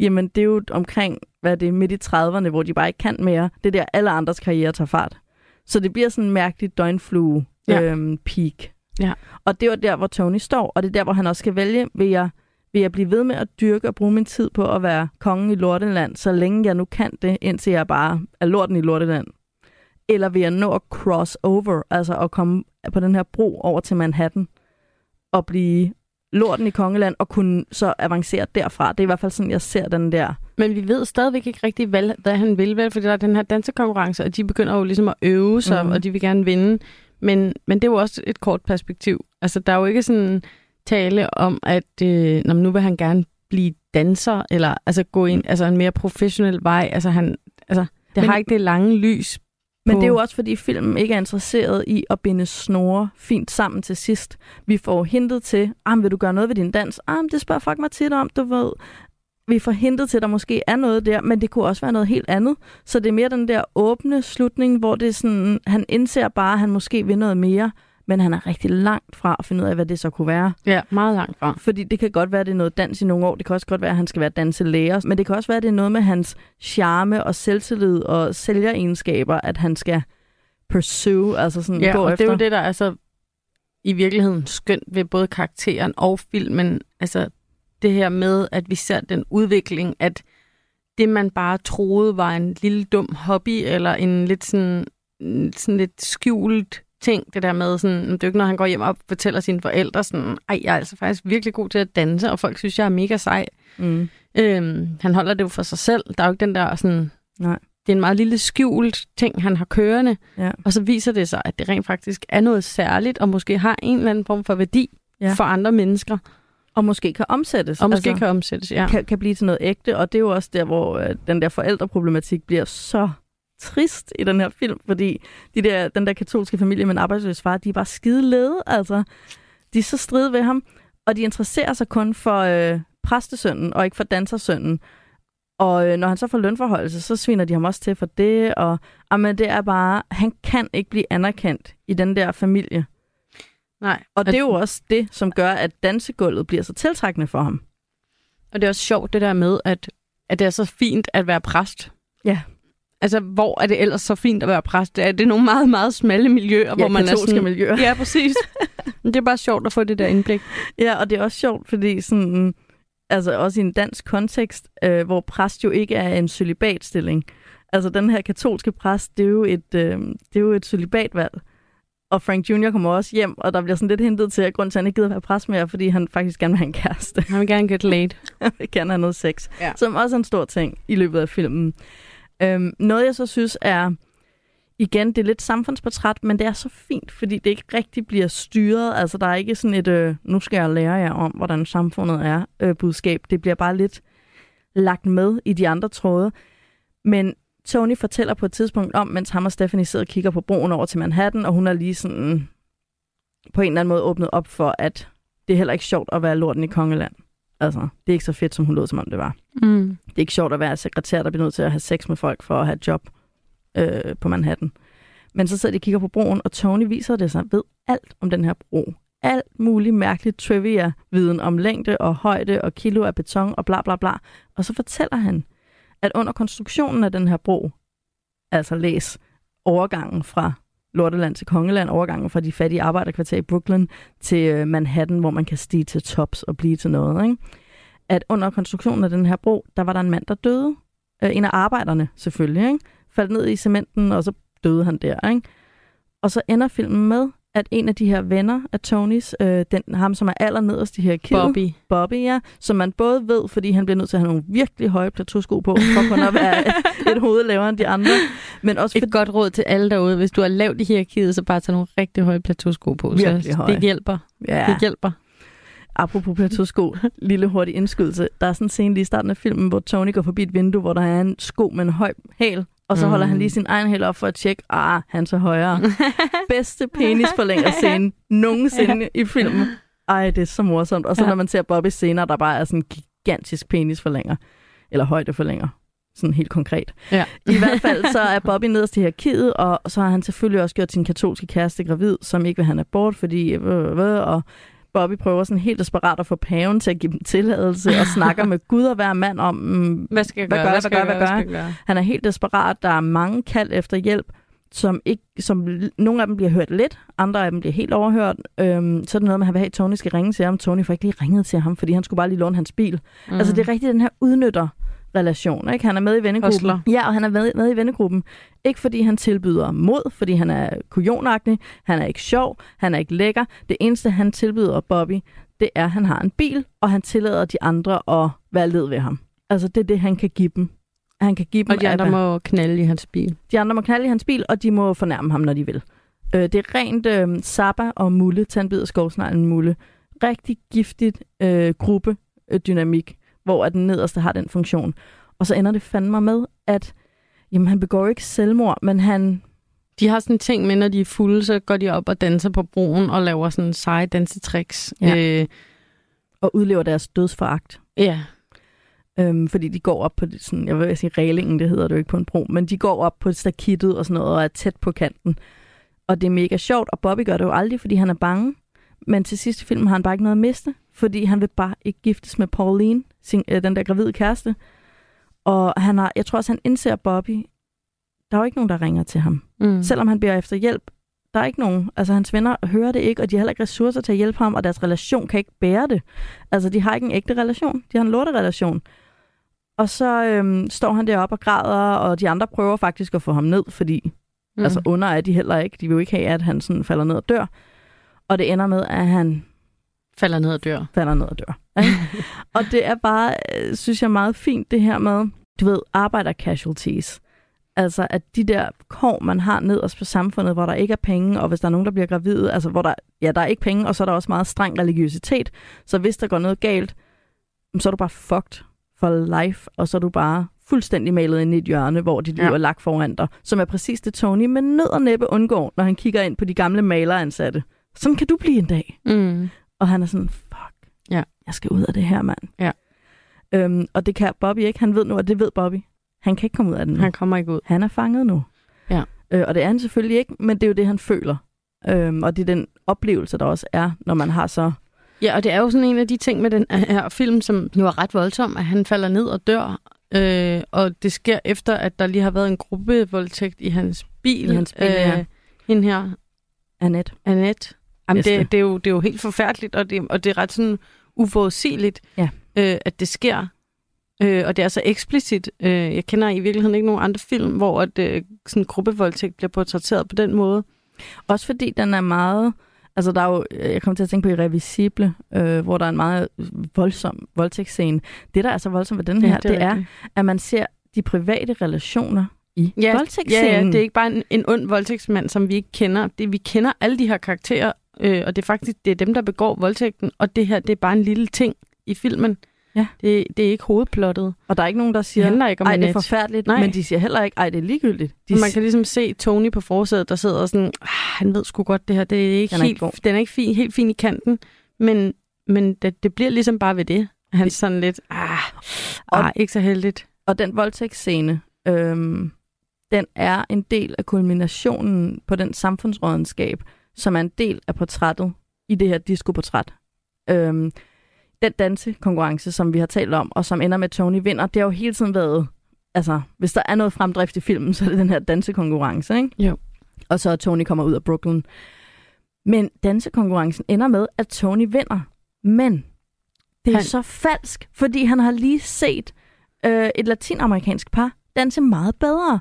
Jamen, det er jo omkring, hvad er det, midt i 30'erne, hvor de bare ikke kan mere. Det er der, alle andres karriere tager fart. Så det bliver sådan en mærkelig døgnflue Ja. øhm, peak. Ja. Og det var der, hvor Tony står, og det er der, hvor han også skal vælge, vil jeg, vil jeg blive ved med at dyrke og bruge min tid på at være kongen i Lorteland, så længe jeg nu kan det, indtil jeg bare er lorten i Lorteland. Eller vil jeg nå at cross over, altså at komme på den her bro over til Manhattan, og blive lorten i Kongeland, og kunne så avancere derfra. Det er i hvert fald sådan, jeg ser den der. Men vi ved stadigvæk ikke rigtig, hvad, hvad han vil, vel? Fordi der er den her dansekonkurrence, og de begynder jo ligesom at øve sig, mm. og de vil gerne vinde. Men, men det er jo også et kort perspektiv. Altså, der er jo ikke sådan tale om, at øh, nå, men nu vil han gerne blive danser, eller altså gå ind altså en mere professionel vej. Altså, han, altså det Men- har ikke det lange lys. Men på- det er jo også, fordi filmen ikke er interesseret i at binde snore fint sammen til sidst. Vi får hintet til, ah, vil du gøre noget ved din dans? Ah, det spørger folk mig tit om, du ved. Vi får hintet til, at der måske er noget der, men det kunne også være noget helt andet. Så det er mere den der åbne slutning, hvor det er sådan, han indser bare, at han måske vil noget mere, men han er rigtig langt fra at finde ud af, hvad det så kunne være. Ja, meget langt fra. Fordi det kan godt være, at det er noget dans i nogle år. Det kan også godt være, at han skal være danselærer. Men det kan også være, at det er noget med hans charme og selvtillid og sælgeregenskaber, at han skal pursue, altså sådan Ja, gå og efter. det er jo det, der er så i virkeligheden skønt ved både karakteren og filmen. Altså det her med, at vi ser den udvikling, at det, man bare troede var en lille dum hobby, eller en lidt sådan, sådan lidt skjult ting, det der med sådan, det er jo ikke, når han går hjem og fortæller sine forældre sådan, ej, jeg er altså faktisk virkelig god til at danse, og folk synes, jeg er mega sej. Mm. Øhm, han holder det jo for sig selv. Der er jo ikke den der sådan... Nej. Det er en meget lille skjult ting, han har kørende. Ja. Og så viser det sig, at det rent faktisk er noget særligt, og måske har en eller anden form for værdi Ja. for andre mennesker, Og måske kan omsættes. og måske altså, kan omsættes. Ja. kan, kan blive til noget ægte. Og det er jo også der, hvor øh, den der forældreproblematik bliver så trist i den her film, fordi de der, den der katolske familie med en arbejdsløs far, de er bare skide lede, altså. De er så stride ved ham, og de interesserer sig kun for øh, præstesønnen, og ikke for dansersønnen. Og øh, når han så får lønforholdelse, så sviner de ham også til for det, og jamen, det er bare, han kan ikke blive anerkendt i den der familie. Nej. Og det er jo også det, som gør, at dansegulvet bliver så tiltrækkende for ham. Og det er også sjovt det der med, at, at det er så fint at være præst. Ja. Altså, hvor er det ellers så fint at være præst? Er det nogle meget, meget smalle miljøer, hvor man er katolske sådan... miljøer. Ja, præcis. Men det er bare sjovt at få det der indblik. Ja, og det er også sjovt, fordi sådan, altså også i en dansk kontekst, øh, hvor præst jo ikke er en celibatstilling. Altså den her katolske præst, det er jo et, øh, det er jo et celibatvalg. Og Frank Jr. kommer også hjem, og der bliver sådan lidt hentet til, at grund til, at han ikke gider være præst mere, fordi han faktisk gerne vil have en kæreste. Han vil gerne get laid. han vil gerne have noget sex. Ja. Som også er en stor ting i løbet af filmen. Øhm, noget, jeg så synes er, igen, det er lidt samfundsportræt, men det er så fint, fordi det ikke rigtig bliver styret. Altså, der er ikke sådan et, øh, nu skal jeg lære jer om, hvordan samfundet er, øh, budskab. Det bliver bare lidt lagt med i de andre tråde. Men Tony fortæller på et tidspunkt om, mens ham og Stephanie sidder og kigger på broen over til Manhattan, og hun er lige sådan på en eller anden måde åbnet op for, at det er heller ikke sjovt at være lorten i Kongeland. Altså, det er ikke så fedt, som hun lød, som om det var. Mm. Det er ikke sjovt at være sekretær, der bliver nødt til at have sex med folk for at have et job øh, på Manhattan. Men så sidder de og kigger på broen, og Tony viser det sig ved alt om den her bro. Alt muligt mærkeligt trivia-viden om længde og højde og kilo af beton og bla bla bla. Og så fortæller han, at under konstruktionen af den her bro, altså læs overgangen fra Lorteland til Kongeland, overgangen fra de fattige arbejderkvarter i Brooklyn til øh, Manhattan, hvor man kan stige til tops og blive til noget, ikke? at under konstruktionen af den her bro, der var der en mand, der døde. Øh, en af arbejderne selvfølgelig, ikke? faldt ned i cementen, og så døde han der. Ikke? Og så ender filmen med, at en af de her venner af Tonys, øh, den, ham som er allernederst i hierarkiet, Bobby. Bobby, ja, som man både ved, fordi han bliver nødt til at have nogle virkelig høje plateausko på, for kun at være et hoved lavere end de andre, men også Et fordi, godt råd til alle derude. Hvis du har lavt i hierarkiet, så bare tag nogle rigtig høje plateausko på. Virkelig så høje. det hjælper. ja, Det hjælper. apropos plateausko, lille hurtig indskydelse. Der er sådan en scene lige i starten af filmen, hvor Tony går forbi et vindue, hvor der er en sko med en høj hæl, og så Mm. holder han lige sin egen hæl op for at tjekke, ah, han så højere. Bedste penisforlænger scene nogensinde i filmen. Ej, det er så morsomt. Og så Ja. når man ser Bobby senere, der bare er sådan en gigantisk penisforlænger. Eller højdeforlænger. Sådan helt konkret. Ja. I hvert fald så er Bobby nederst i hierarkiet, og så har han selvfølgelig også gjort sin katolske kæreste gravid, som ikke vil have en abort, fordi... Øh, øh, øh, og Bobby prøver sådan helt desperat at få paven til at give dem tilladelse, og snakker med Gud og hver mand om, mm, Hvad skal jeg Hvad gøre? gør skal Hvad gør jeg? Hvad Hvad skal jeg gøre? han er helt desperat. Der er mange kald efter hjælp, som ikke, som nogle af dem bliver hørt lidt, andre af dem bliver helt overhørt. Øhm, så er det noget med, at han vil have, at Tony skal ringe til ham. Tony får ikke lige ringet til ham, fordi han skulle bare lige låne hans bil. Mm. Altså det er rigtig den her udnytter relation. Ikke? Han er med i vennegruppen. Hustler. Ja, og han er med, med i vennegruppen. Ikke fordi han tilbyder mod, fordi han er kujonagtig, han er ikke sjov, han er ikke lækker. Det eneste, han tilbyder Bobby, det er, at han har en bil, og han tillader de andre at være led ved ham. Altså, det er det, han kan give dem. Han kan give dem Og de andre må knalde i hans bil. de andre må knalde i hans bil, og de må fornærme ham, når de vil. Øh, det er rent øh, Zappa og Mulle, tandbid og skovsneglen Mulle. Rigtig giftigt øh, gruppedynamik, hvor at den nederste har den funktion. Og så ender det fandme med, at jamen, han begår ikke selvmord, men han... De har sådan en ting med, når de er fulde, så går de op og danser på broen og laver sådan seje dansetricks. Ja. Øh, og udlever deres dødsforagt. ja. Øhm, fordi de går op på det, sådan, jeg vil sige reglingen, det hedder det jo ikke på en bro, men de går op på stakittet og sådan noget, og er tæt på kanten. Og det er mega sjovt, og Bobby gør det jo aldrig, fordi han er bange. Men til sidst i filmen har han bare ikke noget at miste, fordi han vil bare ikke giftes med Pauline, sin, øh, den der gravide kæreste. Og han har, jeg tror også, han indser Bobby, der er jo ikke nogen, der ringer til ham. Mm. Selvom han beder efter hjælp, der er ikke nogen. Altså hans venner hører det ikke, og de har heller ikke ressourcer til at hjælpe ham, og deres relation kan ikke bære det. Altså de har ikke en ægte relation, de har en lorterelation. Og så øhm, står han deroppe og græder, og de andre prøver faktisk at få ham ned, fordi Mm. altså under er de heller ikke. De vil jo ikke have, at han sådan falder ned og dør. Og det ender med, at han falder ned og dør. falder ned og dør. Og det er bare, øh, synes jeg, meget fint det her med, du ved, arbejder casualties. Altså, at de der kår, man har nederst på samfundet, hvor der ikke er penge, og hvis der er nogen, der bliver gravide, altså hvor der, ja, der er ikke penge, og så er der også meget streng religiøsitet. Så hvis der går noget galt, så er du bare fucked for life, og så er du bare fuldstændig malet ind i et hjørne, hvor dit liv Ja. er lagt foran dig. Som er præcis det, Tony med nød og næppe undgår, når han kigger ind på de gamle maleransatte. Sådan kan du blive en dag. Mm. Og han er sådan, fuck, Ja. jeg skal ud af det her, mand. Ja. Øhm, og det kan Bobby ikke. Han ved nu, og det ved Bobby. Han kan ikke komme ud af den nu. Han kommer ikke ud. Han er fanget nu. Ja. Øh, og det er han selvfølgelig ikke, men det er jo det, han føler. Øhm, og det er den oplevelse, der også er, når man har så... Ja, og det er jo sådan en af de ting med den her film, som jo er ret voldsom, at han falder ned og dør. Øh, og det sker efter, at der lige har været en gruppevoldtægt i hans bil. I hans bil, ja. øh, Hende her, Annette. Annette. Jamen, det, det, er jo, det er jo helt forfærdeligt, og det, og det er ret sådan uforudsigeligt. Ja. øh, at det sker. Øh, og det er så eksplicit. Øh, jeg kender i virkeligheden ikke nogen andre film, hvor at, øh, sådan gruppevoldtægt bliver portrætteret på den måde. Også fordi den er meget... Altså, der er jo, jeg kommer til at tænke på Irreversible, øh, hvor der er en meget voldsom voldtægtsscene. Det, der er så voldsomt ved den her, ja, det, er, det er, at man ser de private relationer i ja, voldtægtsscenen. Ja, ja, det er ikke bare en, en ond voldtægtsmand, som vi ikke kender. Det, vi kender alle de her karakterer, øh, og det er faktisk det er dem, der begår voldtægten, og det her, det er bare en lille ting i filmen. Ja. Det, det er ikke hovedplottet. Og der er ikke nogen, der siger, det ikke om ej, det er forfærdeligt, Nej. men de siger heller ikke, ej, det er ligegyldigt. De og man kan ligesom se Tony på forsædet, der sidder sådan, ah, han ved sgu godt det her, det er ikke den er helt, ikke den er ikke fin, helt fin i kanten, men, men det, det bliver ligesom bare ved det. Han er sådan lidt, ah, og, ah, ikke så heldigt. Og den voldtægtsscene, øhm, den er en del af kulminationen på den samfundsrådenskab, som er en del af portrættet i det her diskoportræt. Øhm, den dansekonkurrence, som vi har talt om, og som ender med, at Tony vinder, det har jo hele tiden været, altså, hvis der er noget fremdrift i filmen, så er det den her dansekonkurrence, ikke? Jo. Og så Tony kommer ud af Brooklyn. Men dansekonkurrencen ender med, at Tony vinder. Men det er han... så falsk, fordi han har lige set øh, et latinamerikansk par danse meget bedre.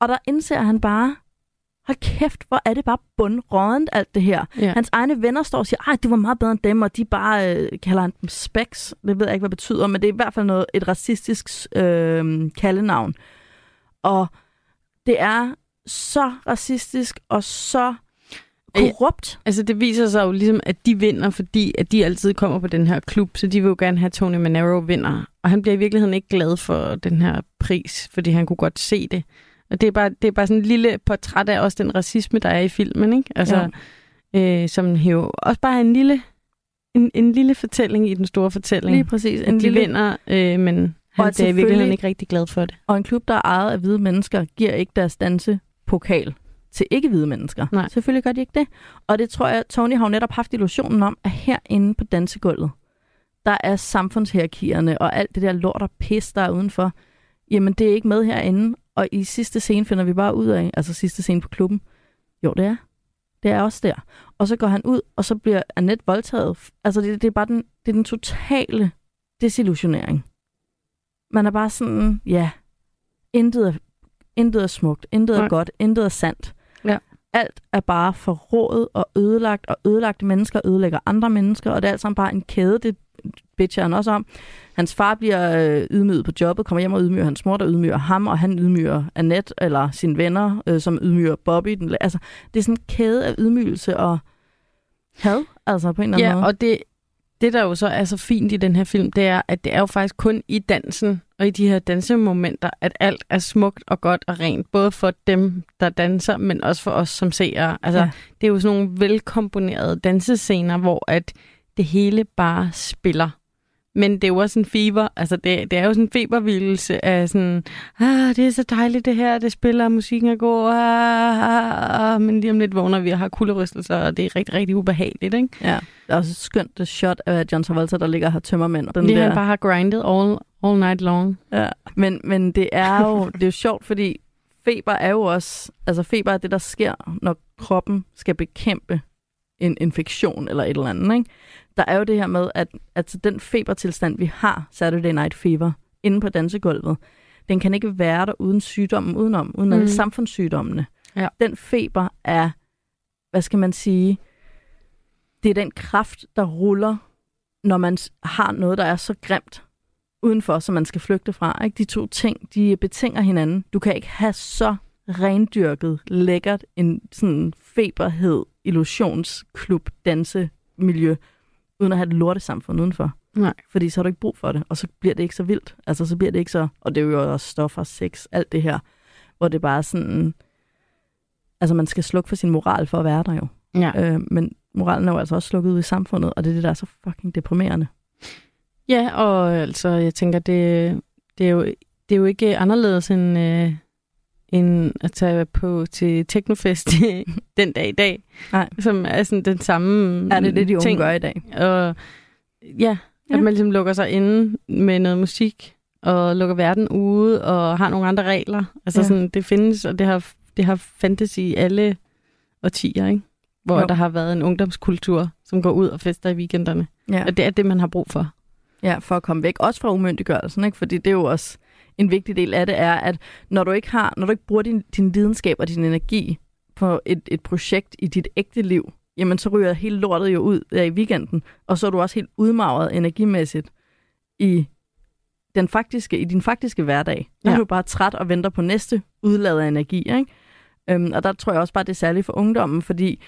Og der indser han bare, hold kæft, hvor er det bare bundrådent alt det her. Ja. Hans egne venner står og siger, ej, det var meget bedre end dem, og de bare øh, kalder han dem specs. Det ved jeg ikke, hvad det betyder, men det er i hvert fald noget, et racistisk øh, kaldenavn. Og det er så racistisk og så korrupt. Ja, altså det viser sig jo ligesom, at de vinder, fordi at de altid kommer på den her klub, så de vil jo gerne have, at Tony Manero vinder. Og han bliver i virkeligheden ikke glad for den her pris, fordi han kunne godt se det. Og det er bare, det er bare sådan en lille portræt af også den racisme, der er i filmen, ikke? Altså, ja. øh, som jo også bare en lille, en, en lille fortælling i den store fortælling. Lige præcis. En de lille... vinder, øh, men han er i virkeligheden ikke rigtig glad for det. Og en klub, der er ejet af hvide mennesker, giver ikke deres dansepokal til ikke-hvide mennesker. Nej. Selvfølgelig gør de ikke det. Og det tror jeg, Tony har jo netop haft illusionen om, at herinde på dansegulvet, der er samfundshierarkierne og alt det der lort og pis, der er udenfor. Jamen, det er ikke med herinde. Og i sidste scene finder vi bare ud af, altså sidste scene på klubben, jo, det er. Det er også der. Og så går han ud, og så bliver Annette voldtaget. Altså, det, det er bare den, det er den totale desillusionering. Man er bare sådan, ja, intet er, intet er smukt, intet er ja. godt, intet er sandt. Ja. Alt er bare forrådet og ødelagt, og ødelagte mennesker ødelægger andre mennesker, og det er alt sammen bare en kæde. Det bitcher han også om. Hans far bliver øh, ydmyget på jobbet, kommer hjem og ydmyger hans mor, der ydmyger ham, og han ydmyger Annette eller sine venner, øh, som ydmyger Bobby. Den, altså, det er sådan en kæde af ydmygelse og had, altså på en eller anden ja, måde. Ja, og det, det, der jo så er så fint i den her film, det er, at det er jo faktisk kun i dansen og i de her dansemomenter, at alt er smukt og godt og rent, både for dem, der danser, men også for os som seere. Altså, ja. det er jo sådan nogle velkomponerede dansescener, hvor at det hele bare spiller. Men det er jo også en feber, altså det, det er jo sådan en febervildelse af sådan, ah, det er så dejligt det her, det spiller, musikken er god, ah, ah, ah, men lige om lidt vågner vi og har kulderystelser, og det er rigtig, rigtig ubehageligt, ikke? Ja, det er også et skønt det shot af John Travolta, der ligger her tømmermænd. Den Lige der... han bare har grindet all, all night long. Ja, men, men det er jo det er jo sjovt, fordi feber er jo også, altså feber er det, der sker, når kroppen skal bekæmpe en infektion eller et eller andet, ikke? der er jo det her med, at, at den febertilstand, vi har, Saturday Night Fever, inde på dansegulvet, den kan ikke være der uden sygdommen udenom, uden mm. alle samfundssygdommene. Ja. Den feber er, hvad skal man sige, det er den kraft, der ruller, når man har noget, der er så grimt udenfor, som man skal flygte fra. Ikke? De to ting, de betinger hinanden. Du kan ikke have så rendyrket, lækkert en sådan feberhed, illusionsklub, dansemiljø, uden at have et lortesamfund udenfor. Nej. Fordi så har du ikke brug for det, og så bliver det ikke så vildt. Altså, så bliver det ikke så... Og det er jo også stoffer, sex, alt det her, hvor det bare er sådan... Altså, man skal slukke for sin moral for at være der jo. Ja. Øh, men moralen er jo altså også slukket ud i samfundet, og det er det, der er så fucking deprimerende. Ja, og altså, jeg tænker, det, det, er, jo, det er jo ikke anderledes end, øh, end at tage på til Teknofest den dag i dag. Nej. Som er sådan den samme Er det det, de unge ting. gør i dag? Og ja, ja, at man ligesom lukker sig inde med noget musik, og lukker verden ude, og har nogle andre regler. Altså ja. sådan, det findes, og det har, det har fantasy i alle årtier, ikke? Hvor jo. der har været en ungdomskultur, som går ud og fester i weekenderne. Ja. Og det er det, man har brug for. Ja, for at komme væk. Også fra umyndiggørelsen, ikke? Fordi det er jo også en vigtig del af det, er, at når du ikke har, når du ikke bruger din, din lidenskab og din energi på et, et projekt i dit ægte liv, jamen så ryger hele lortet jo ud der i weekenden, og så er du også helt udmagret energimæssigt i den faktiske, i din faktiske hverdag. Der ja. er du bare træt og venter på næste udlad af energi, ikke? Øhm, og der tror jeg også bare, det er særligt for ungdommen, fordi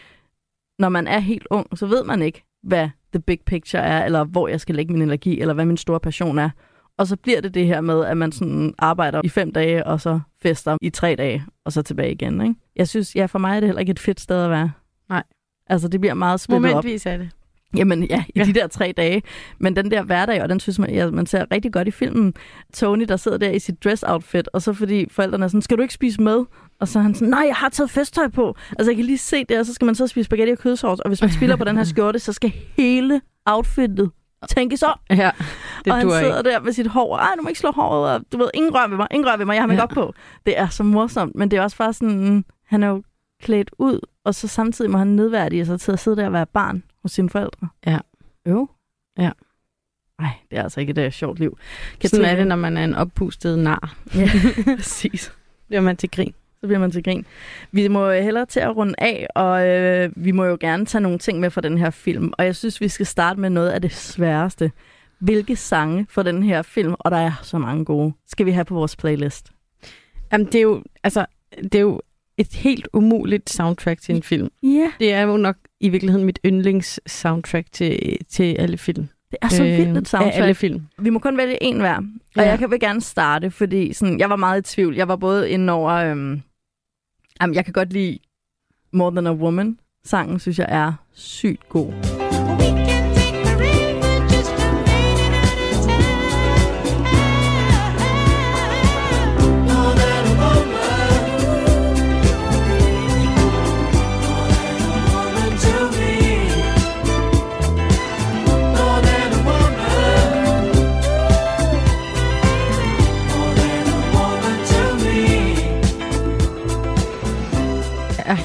når man er helt ung, så ved man ikke, hvad the big picture er, eller hvor jeg skal lægge min energi, eller hvad min store passion er. Og så bliver det det her med, at man sådan arbejder i fem dage, og så fester i tre dage, og så tilbage igen. Ikke? Jeg synes, ja, for mig er det heller ikke et fedt sted at være. Nej. Altså, det bliver meget splittet op. Momentvis er det. Jamen ja, i ja. de der tre dage. Men den der hverdag, og den synes man, ja, man ser rigtig godt i filmen. Tony, der sidder der i sit dress-outfit, og så fordi forældrene er sådan, skal du ikke spise med? Og så er han sådan, nej, jeg har taget festtøj på. Altså jeg kan lige se det, og så skal man så spise spaghetti og kødsovs. Og hvis man spiller på den her skjorte, så skal hele outfittet tænkes om. Ja, det og han sidder ikke. der med sit hår. Ej, du må ikke slå håret. Og, du ved, ingen rør ved mig, ingen rør ved mig, jeg har mig ja. op på. Det er så morsomt, men det er også bare sådan, han er jo klædt ud, og så samtidig må han nedværdige sig til at sidde der og være barn hos sine forældre. Ja. Jo. Ja. Nej, det er altså ikke et uh, sjovt liv. Kan Sådan er det, når man er en oppustet nar. Ja, præcis. Bliver man til grin. Så bliver man til grin. Vi må hellere til at runde af, og øh, vi må jo gerne tage nogle ting med fra den her film. Og jeg synes, vi skal starte med noget af det sværeste. Hvilke sange fra den her film, og der er så mange gode, skal vi have på vores playlist? Jamen, det er jo, altså, det er jo et helt umuligt soundtrack til en film. Ja. Det er jo nok i virkeligheden mit yndlings soundtrack til, til alle film. Det er så øh, vildt et soundtrack. alle film. Vi må kun vælge en hver. Og ja. jeg kan vel gerne starte, fordi sådan, jeg var meget i tvivl. Jeg var både inde over... Øhm, jamen, jeg kan godt lide More Than A Woman. Sangen synes jeg er sygt god.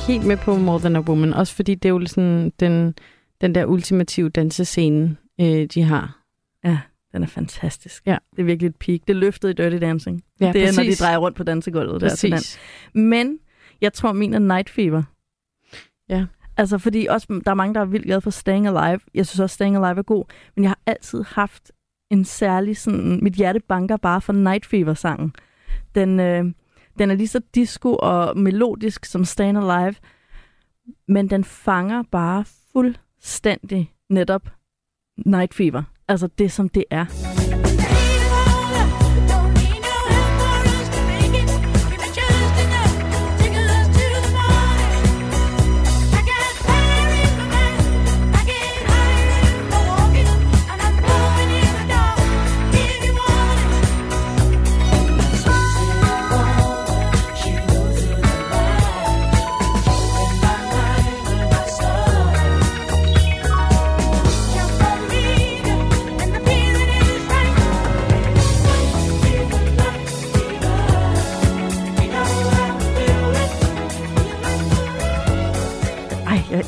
Helt med på More Than a Woman, også fordi det er jo sådan den, den der ultimative dansescene, øh, de har. Ja, den er fantastisk. Ja. Det er virkelig et peak. Det løftede i Dirty Dancing. Ja, det er, præcis. når de drejer rundt på dansegulvet. Der, til den. Men jeg tror, min er Night Fever. Ja. Altså, fordi også, der er mange, der er vildt glade for Staying Alive. Jeg synes også, Staying Alive er god. Men jeg har altid haft en særlig sådan... Mit hjerte banker bare for Night Fever-sangen. Den, øh, den er lige så disco og melodisk som Staying Alive. Men den fanger bare fuldstændig netop Night Fever. Altså det, som det er.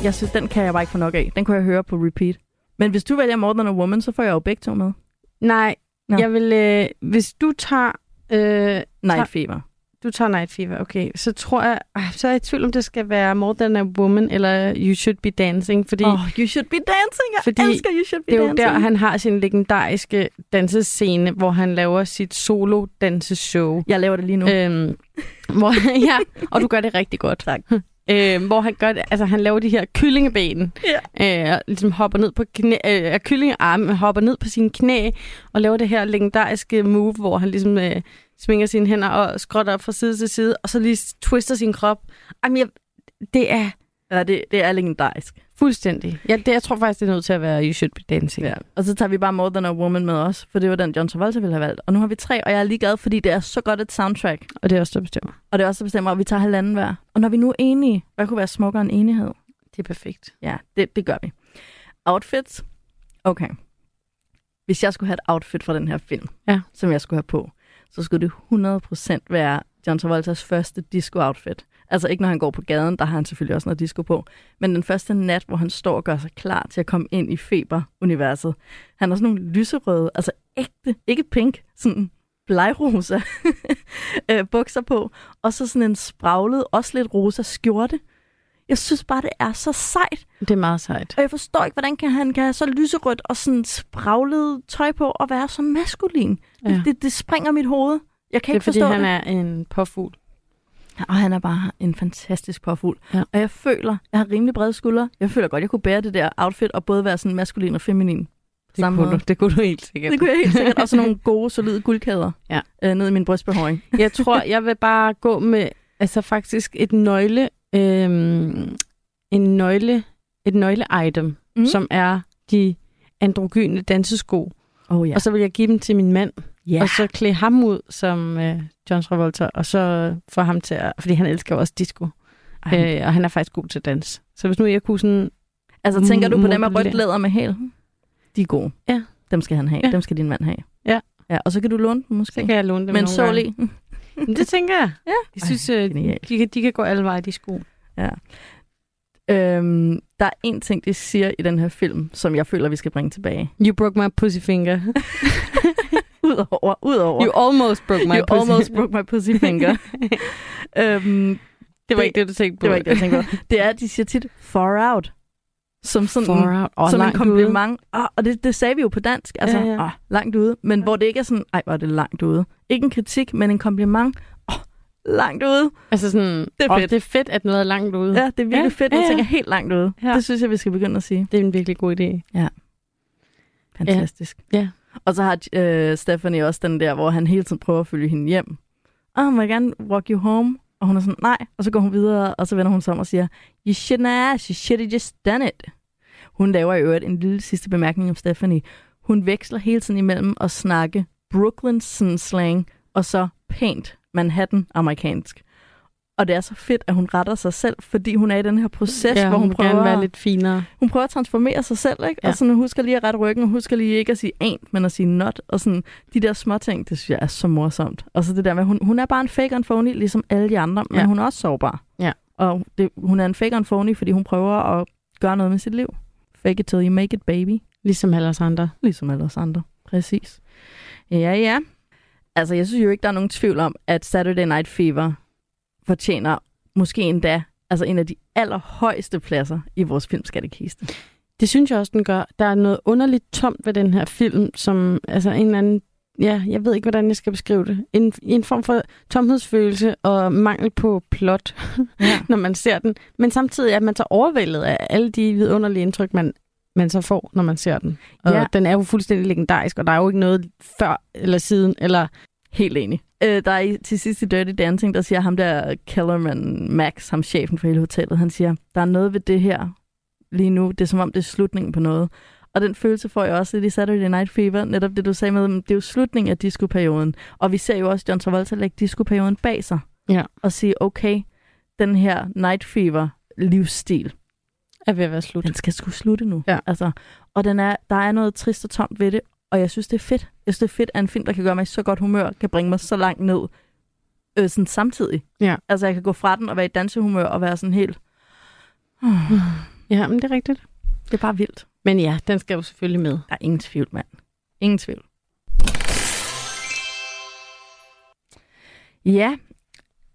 Jeg, synes, den kan jeg bare ikke få nok af. Den kunne jeg høre på repeat. Men hvis du vælger More Than a Woman, så får jeg jo begge to med. Nej, Nå. jeg vil... Øh, hvis du tager... Øh, Night Fever. du tager Night Fever, okay. Så tror jeg... Øh, så er jeg i tvivl, om det skal være More Than a Woman, eller You Should Be Dancing, fordi... Oh, you should be dancing. Jeg Fordi elsker You should be Det er jo dancing. der, han har sin legendariske dansescene, hvor han laver sit solo-danseshow. Jeg laver det lige nu. Øhm, hvor, ja, og du gør det rigtig godt. Tak. Øhm, hvor han gør det, altså han laver de her kyllingeben, Ja. øh, og ligesom hopper ned på knæ, øh, kyllingearme, hopper ned på sine knæ, og laver det her legendariske move, hvor han ligesom øh, svinger sine hænder og skråtter op fra side til side, og så lige twister sin krop. Jamen, jeg, det er Ja, det, det er legendarisk. Fuldstændig. Ja, det, jeg tror faktisk, det er nødt til at være You Should Be Dancing. Ja. Og så tager vi bare More Than a Woman med os, for det var den, John Travolta ville have valgt. Og nu har vi tre, og jeg er lige glad, fordi det er så godt et soundtrack. Og det er også der bestemmer. Og det er også, der bestemmer, at vi tager halvanden hver. Og når vi nu er enige, hvad kunne være smukkere end enighed? Det er perfekt. Ja, det, det gør vi. Outfits. Okay. Hvis jeg skulle have et outfit fra den her film, Ja. som jeg skulle have på, så skulle det 100% være John Travoltas første disco-outfit. Altså ikke når han går på gaden, der har han selvfølgelig også noget disco på. Men den første nat, hvor han står og gør sig klar til at komme ind i Feber-universet. Han har sådan nogle lyserøde, altså ægte, ikke pink, sådan blegrosa øh, bukser på. Og så sådan en spraglet, også lidt rosa skjorte. Jeg synes bare, det er så sejt. Det er meget sejt. Og jeg forstår ikke, hvordan kan han kan have så lyserødt og sådan spraglet tøj på og være så maskulin. Ja. Det, det, springer mit hoved. Jeg kan Det er ikke fordi, forstå han det. er en påfugl. Og han er bare en fantastisk påfugl. Ja. Og jeg føler, jeg har rimelig brede skuldre. Jeg føler godt, jeg kunne bære det der outfit og både være sådan maskulin og feminin. Det kunne, måde. du, det kunne du helt sikkert. Det kunne jeg helt sikkert. Og sådan nogle gode, solide guldkæder Ja. øh, ned i min brystbehåring. Jeg tror, jeg vil bare gå med altså faktisk et nøgle, øhm, en nøgle, et nøgle-item, mm. som er de androgyne dansesko. Oh, ja. Og så vil jeg give dem til min mand, ja. og så klæde ham ud som øh, John Travolta, og så få ham til at, fordi han elsker jo også disco, Ej, øh, og han er faktisk god til dans. Så hvis nu jeg kunne sådan, altså tænker du på dem med rødt læder med hæl? De er gode. Ja. Dem skal han have. Ja. Dem skal din mand have. Ja. ja. Og så kan du låne dem måske. så kan jeg låne dem Men så lige. Men Det tænker jeg. Ja. Jeg synes, øh, genialt. de, kan, de kan gå alle veje, de sko. Øhm, der er en ting, de siger i den her film, som jeg føler, vi skal bringe tilbage. You broke my pussy finger. Udover, udover. You almost broke my you pussy almost broke my pussy finger. øhm, Det var Det- ikke det, du tænkte på. det var ikke det, jeg tænkte på. Det er, at de siger tit far out. Som sådan, Far out. Oh, som en langt ude. kompliment. Oh, og det, det sagde vi jo på dansk. Altså, Ja, ja, ja. ja. Oh, langt ude. Men hvor det ikke er sådan, ej, hvor er det langt ude. Ikke en kritik, men en kompliment. Oh, langt ude. Altså sådan, Det er fedt. det er fedt, at noget er langt ude. Ja, det er virkelig Ja, fedt, ja, når ja. ja, tænker helt langt ude. Ja. Det synes jeg, vi skal begynde at sige. Det er en virkelig god idé. Fantastisk. Ja. Og så har øh, Stephanie også den der, hvor han hele tiden prøver at følge hende hjem. Åh, må jeg gerne walk you home? Og hun er sådan, nej. Og så går hun videre, og så vender hun sig om og siger, You shouldn't ask, you should have just done it. Hun laver i øvrigt en lille sidste bemærkning om Stephanie. Hun veksler hele tiden imellem at snakke Brooklyn slang, og så pænt Manhattan-amerikansk. Og det er så fedt, at hun retter sig selv, fordi hun er i den her proces, ja, hvor hun, vil prøver være lidt finere. hun prøver at transformere sig selv, ikke? Ja. Og sådan, hun husker lige at rette ryggen, og husker lige ikke at sige ant, men at sige not. Og sådan, de der små ting, det synes jeg er så morsomt. Og så det der med, hun, hun er bare en fake and phony, ligesom alle de andre, men Ja. hun er også sårbar. Ja. Og det, hun er en fake and phony, fordi hun prøver at gøre noget med sit liv. Fake it till you make it, baby. Ligesom alle os andre. Ligesom alle os andre. Præcis. Ja, ja. Altså, jeg synes jo ikke, der er nogen tvivl om, at Saturday Night Fever fortjener måske endda altså en af de allerhøjeste pladser i vores filmskattekiste. Det synes jeg også, den gør. Der er noget underligt tomt ved den her film, som altså en eller anden... Ja, jeg ved ikke, hvordan jeg skal beskrive det. En, en form for tomhedsfølelse og mangel på plot, Ja. når man ser den. Men samtidig er man så overvældet af alle de vidunderlige indtryk, man, man så får, når man ser den. Og Ja. den er jo fuldstændig legendarisk, og der er jo ikke noget før eller siden, eller Helt enig. Øh, der er i, til sidst i Dirty Dancing, der siger ham der Kellerman Max, ham chefen for hele hotellet, han siger, der er noget ved det her lige nu. Det er som om, det er slutningen på noget. Og den følelse får jeg også lidt i Saturday Night Fever, netop det du sagde med, det er jo slutningen af discoperioden. Og vi ser jo også John Travolta lægge discoperioden bag sig. Ja. Og sige, okay, den her Night Fever livsstil, er ved at være slut. den skal sgu slutte nu. Ja. Altså, og den er, der er noget trist og tomt ved det, og jeg synes, det er fedt. Jeg synes, det er fedt, at en film, der kan gøre mig i så godt humør, kan bringe mig så langt ned øh, sådan samtidig. Ja. Altså, jeg kan gå fra den og være i dansehumør og være sådan helt... Ja, men det er rigtigt. Det er bare vildt. Men ja, den skal jo selvfølgelig med. Der er ingen tvivl, mand. Ingen tvivl. Ja,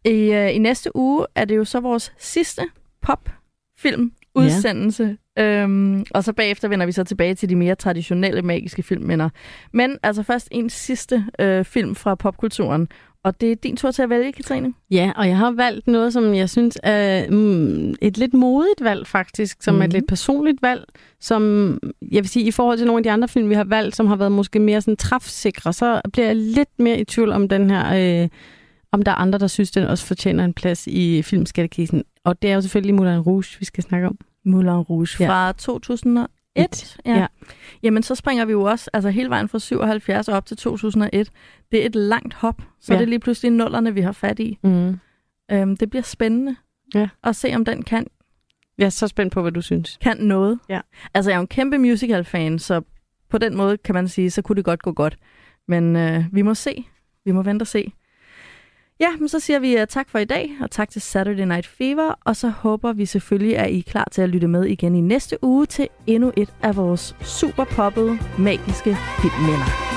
i, øh, i næste uge er det jo så vores sidste popfilm udsendelse. Øhm, og så bagefter vender vi så tilbage til de mere traditionelle magiske filmminder. Men altså først en sidste øh, film fra popkulturen. Og det er din tur til at vælge, Katrine. Ja, og jeg har valgt noget, som jeg synes er mm, et lidt modigt valg faktisk, som mm. er et Mhm. lidt personligt valg, som jeg vil sige, i forhold til nogle af de andre film, vi har valgt, som har været måske mere sådan træfsikre, så bliver jeg lidt mere i tvivl om den her, øh, om der er andre, der synes, den også fortjener en plads i filmskattekisten. Og det er jo selvfølgelig Moulin Rouge, vi skal snakke om. Moulin Rouge Ja. fra 2001. Et. Ja. Ja. Jamen, så springer vi jo også altså hele vejen fra 77 og op til 2001. Det er et langt hop, så ja. det er lige pludselig nullerne, vi har fat i. Mm. Øhm, det bliver spændende Ja. at se, om den kan, Jeg er så spændt på, hvad du synes. kan noget. Ja. Altså, jeg er jo en kæmpe musical-fan, så på den måde kan man sige, så kunne det godt gå godt. Men øh, vi må se. Vi må vente og se. Ja, men så siger vi uh, tak for i dag, og tak til Saturday Night Fever, og så håber vi selvfølgelig, at I er klar til at lytte med igen i næste uge til endnu et af vores super poppede, magiske filmminder.